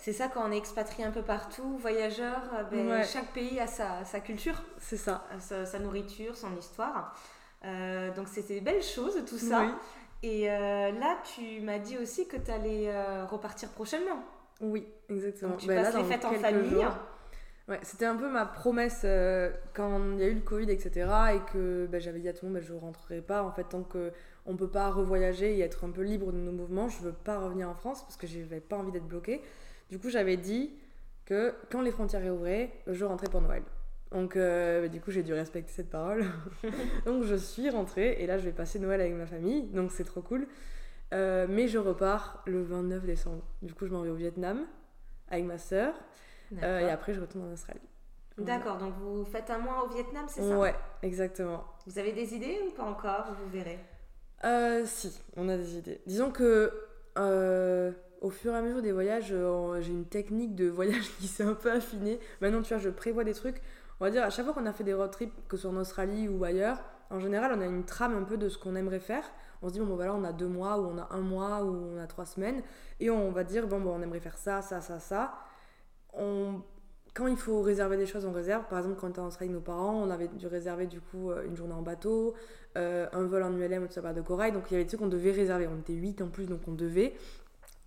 Speaker 1: C'est ça quand on est expatrié un peu partout, voyageur, euh, ben,
Speaker 2: Ouais.
Speaker 1: chaque pays a sa, sa culture,
Speaker 2: C'est ça.
Speaker 1: sa nourriture, son histoire. Euh, donc c'était des belles choses tout ça.
Speaker 2: Oui.
Speaker 1: Et euh, là tu m'as dit aussi que tu allais repartir prochainement.
Speaker 2: Oui, exactement.
Speaker 1: Donc tu
Speaker 2: là,
Speaker 1: passes les
Speaker 2: dans
Speaker 1: fêtes en famille.
Speaker 2: jours- Ouais, c'était un peu ma promesse euh, quand il y a eu le Covid, etc. Et que ben, j'avais dit à tout le monde, ben, je ne rentrerai pas. En fait, tant qu'on ne peut pas revoyager et être un peu libre de nos mouvements, je ne veux pas revenir en France parce que je n'avais pas envie d'être bloquée. Du coup, j'avais dit que quand les frontières réouvraient, je rentrais pour Noël. Donc, euh, ben, du coup, j'ai dû respecter cette parole. donc, je suis rentrée et là, je vais passer Noël avec ma famille. Donc, c'est trop cool. Euh, mais je repars le 29 décembre. Du coup, je m'en vais au Vietnam avec ma sœur. Euh, et après, je retourne en Australie.
Speaker 1: D'accord, donc vous faites un mois au Vietnam, c'est ça?
Speaker 2: Ouais, exactement.
Speaker 1: Vous avez des idées ou pas encore? Vous verrez?
Speaker 2: Euh, si, on a des idées. Disons que au fur et à mesure des voyages, j'ai une technique de voyage qui s'est un peu affinée. Maintenant, tu vois, je prévois des trucs. On va dire, à chaque fois qu'on a fait des road trips, que ce soit en Australie ou ailleurs, en général, on a une trame un peu de ce qu'on aimerait faire. On se dit, bon, bon, voilà, on a deux mois, ou on a un mois, ou on a trois semaines. Et on va dire, bon, bon on aimerait faire ça, ça, ça, ça. On... Quand il faut réserver des choses, on réserve. Par exemple, quand on était en Australie, nos parents, on avait dû réserver du coup euh, une journée en bateau, euh, un vol en ULM au Sabbat de Corail. Donc il y avait des trucs qu'on devait réserver. On était 8 en plus, donc on devait.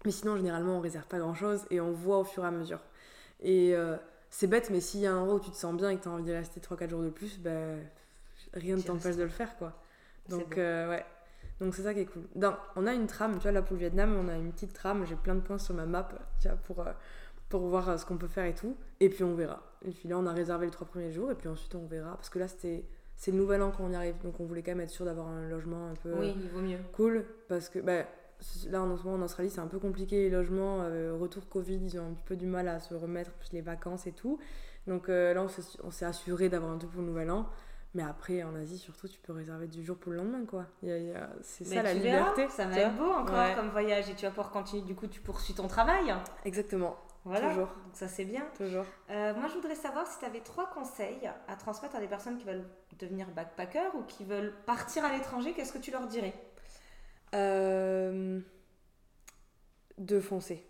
Speaker 2: Mais sinon, généralement, on réserve pas grand chose et on voit au fur et à mesure. Et euh, c'est bête, mais s'il y a un endroit où tu te sens bien et que tu as envie d'y rester 3-4 jours de plus, ben, rien ne t'empêche de le faire, quoi. Donc, euh, ouais. Donc, c'est ça qui est cool. On a une trame, tu vois, là pour le Vietnam, on a une petite trame. J'ai plein de points sur ma map, tu vois, pour, euh, pour voir euh, ce qu'on peut faire et tout. Et puis, on verra. Et puis là, on a réservé les trois premiers jours, et puis ensuite, on verra. Parce que là, c'était. C'est le nouvel an quand on y arrive, donc on voulait quand même être sûr d'avoir un logement un peu
Speaker 1: Oui, il vaut mieux.
Speaker 2: cool parce que bah, là en ce moment en Australie c'est un peu compliqué les logements euh, retour Covid ils ont un petit peu du mal à se remettre plus les vacances et tout donc euh, là on s'est- assuré d'avoir un truc pour le nouvel an mais après en Asie surtout tu peux réserver du jour pour le lendemain quoi c'est ça la
Speaker 1: verras,
Speaker 2: liberté
Speaker 1: Ça va être beau encore
Speaker 2: Ouais.
Speaker 1: comme voyage et tu vas pouvoir continuer. Du coup, tu poursuis ton travail.
Speaker 2: exactement
Speaker 1: Voilà.
Speaker 2: Toujours.
Speaker 1: Donc ça, c'est bien.
Speaker 2: toujours
Speaker 1: Euh, moi, je voudrais savoir si tu avais trois conseils à transmettre à des personnes qui veulent devenir backpacker ou qui veulent partir à l'étranger. Qu'est-ce que tu leur dirais?
Speaker 2: Euh, de foncer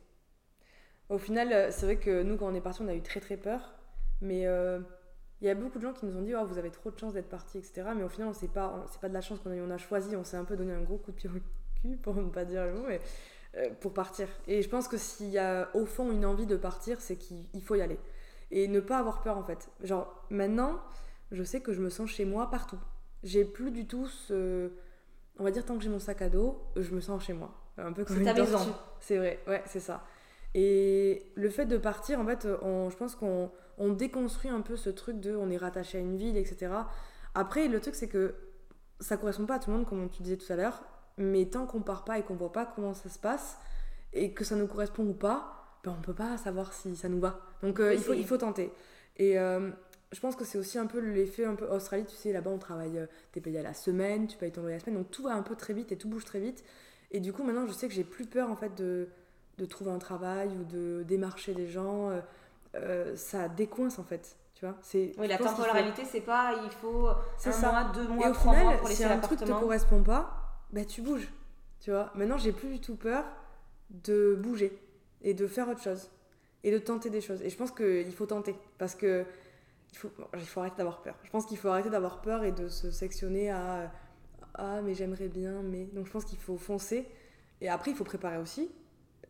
Speaker 2: Au final, c'est vrai que nous, quand on est parti, on a eu très très peur. Mais il y a beaucoup de gens qui nous ont dit oh, vous avez trop de chance d'être parti, etc. Mais au final, on sait pas, c'est pas de la chance qu'on a on a choisi, on s'est un peu donné un gros coup de pied au cul, pour ne pas dire le mot, mais euh, pour partir. Et je pense que s'il y a au fond une envie de partir, c'est qu'il faut y aller. Et ne pas avoir peur en fait. Genre maintenant, je sais que je me sens chez moi partout. J'ai plus du tout ce. On va dire tant que j'ai mon sac à dos, je me sens chez moi.
Speaker 1: Un peu comme C'est ta maison.
Speaker 2: C'est vrai, ouais, c'est ça. Et le fait de partir, en fait, on, je pense qu'on on déconstruit un peu ce truc de on est rattaché à une ville, etc. Après, le truc, c'est que ça correspond pas à tout le monde, comme tu disais tout à l'heure, mais tant qu'on part pas et qu'on voit pas comment ça se passe, et que ça nous correspond ou pas, ben on peut pas savoir si ça nous va. Donc euh, il, faut, il faut tenter. Et euh, je pense que c'est aussi un peu l'effet un peu Australie, tu sais, là-bas on travaille, euh, t'es payé à la semaine, tu payes ton loyer à la semaine, donc tout va un peu très vite et tout bouge très vite. Et du coup, maintenant, je sais que j'ai plus peur en fait de, de trouver un travail ou de démarcher des gens. Euh, ça décoince en fait. Tu vois,
Speaker 1: c'est, oui, la temporalité, c'est pas il faut un ça. mois, deux mois,
Speaker 2: et au
Speaker 1: trois
Speaker 2: final,
Speaker 1: mois pour
Speaker 2: si un truc te correspond pas, bah tu bouges. Tu vois, maintenant j'ai plus du tout peur de bouger et de faire autre chose et de tenter des choses. Et je pense qu'il faut tenter parce que il faut, il faut arrêter d'avoir peur. Je pense qu'il faut arrêter d'avoir peur et de se sectionner à ah mais j'aimerais bien mais donc je pense qu'il faut foncer et après il faut préparer aussi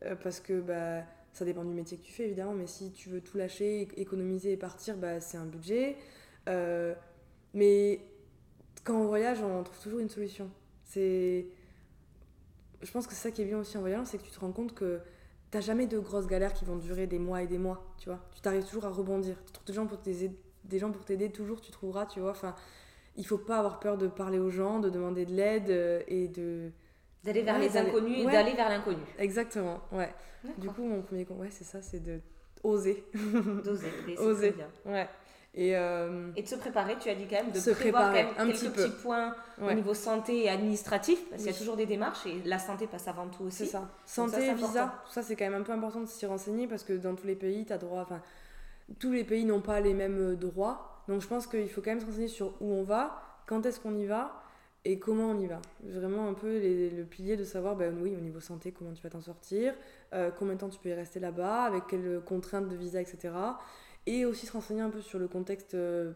Speaker 2: euh, parce que bah ça dépend du métier que tu fais évidemment, mais si tu veux tout lâcher, économiser et partir, bah, c'est un budget. Euh, mais quand on voyage, on trouve toujours une solution. C'est... Je pense que c'est ça qui est bien aussi en voyage, c'est que tu te rends compte que t'as jamais de grosses galères qui vont durer des mois et des mois, tu vois. Tu t'arrives toujours à rebondir. Tu trouves des gens pour t'aider, des gens pour t'aider toujours, tu trouveras, tu vois. Enfin, il faut pas avoir peur de parler aux gens, de demander de l'aide euh, et de
Speaker 1: D'aller vers les inconnus et d'aller vers l'inconnu.
Speaker 2: Exactement, ouais. Du coup, mon premier ouais, c'est ça, c'est de oser.
Speaker 1: D'oser,
Speaker 2: oser. Bien. Ouais. Et, euh,
Speaker 1: et, de se préparer, tu as dit quand même, de se prévoir quand même un quelques petit petits points au niveau santé et administratif, parce qu'il y a toujours des démarches et la santé passe avant tout aussi.
Speaker 2: C'est ça. Santé, visa, tout ça c'est quand même un peu important de s'y renseigner parce que dans tous les pays, tu as droit, enfin, tous les pays n'ont pas les mêmes droits. Donc je pense qu'il faut quand même se renseigner sur où on va, quand est-ce qu'on y va et comment on y va. Vraiment un peu le pilier de savoir, ben oui, au niveau santé, comment tu vas t'en sortir, euh, combien de temps tu peux y rester là-bas, avec quelles contraintes de visa, etc. Et aussi se renseigner un peu sur le contexte euh,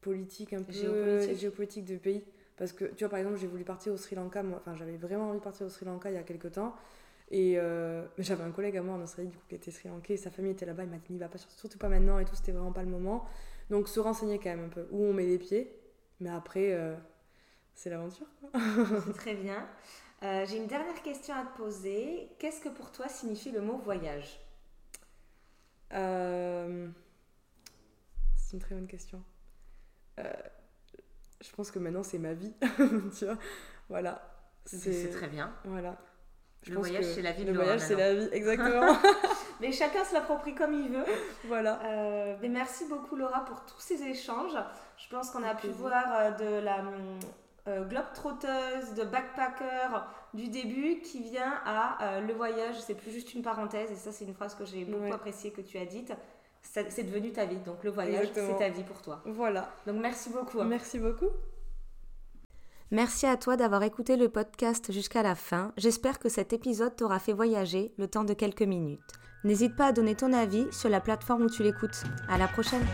Speaker 2: politique, un peu géopolitique. du pays. Parce que, tu vois, par exemple, j'ai voulu partir au Sri Lanka, moi, enfin, j'avais vraiment envie de partir au Sri Lanka il y a quelques temps. Et euh, j'avais un collègue à moi en Australie, du coup, qui était Sri Lankais, sa famille était là-bas, il m'a dit, va pas, surtout pas maintenant et tout, c'était vraiment pas le moment. Donc, se renseigner quand même un peu où on met les pieds. Mais après, c'est l'aventure.
Speaker 1: Très bien. Euh, j'ai une dernière question à te poser. Qu'est-ce que pour toi signifie le mot voyage?
Speaker 2: Euh, C'est une très bonne question. Euh, je pense que maintenant c'est ma vie, tu vois. Voilà.
Speaker 1: C'est très bien.
Speaker 2: Voilà.
Speaker 1: Le voyage, c'est la vie.
Speaker 2: Le voyage, c'est la vie, exactement.
Speaker 1: mais chacun se l'approprie comme il veut.
Speaker 2: Voilà.
Speaker 1: mais merci beaucoup Laura pour tous ces échanges. Je pense qu'on a pu voir de la euh, globe-trotteuse, de backpacker du début qui vient à euh, le voyage, c'est plus juste une parenthèse, et ça c'est une phrase que j'ai beaucoup appréciée que tu as dite. C'est devenu ta vie, donc le voyage c'est ta vie pour toi.
Speaker 2: Voilà.
Speaker 1: Donc merci beaucoup. Hein.
Speaker 2: Merci beaucoup.
Speaker 1: Merci à toi d'avoir écouté le podcast jusqu'à la fin. J'espère que cet épisode t'aura fait voyager le temps de quelques minutes. N'hésite pas à donner ton avis sur la plateforme où tu l'écoutes. À la prochaine!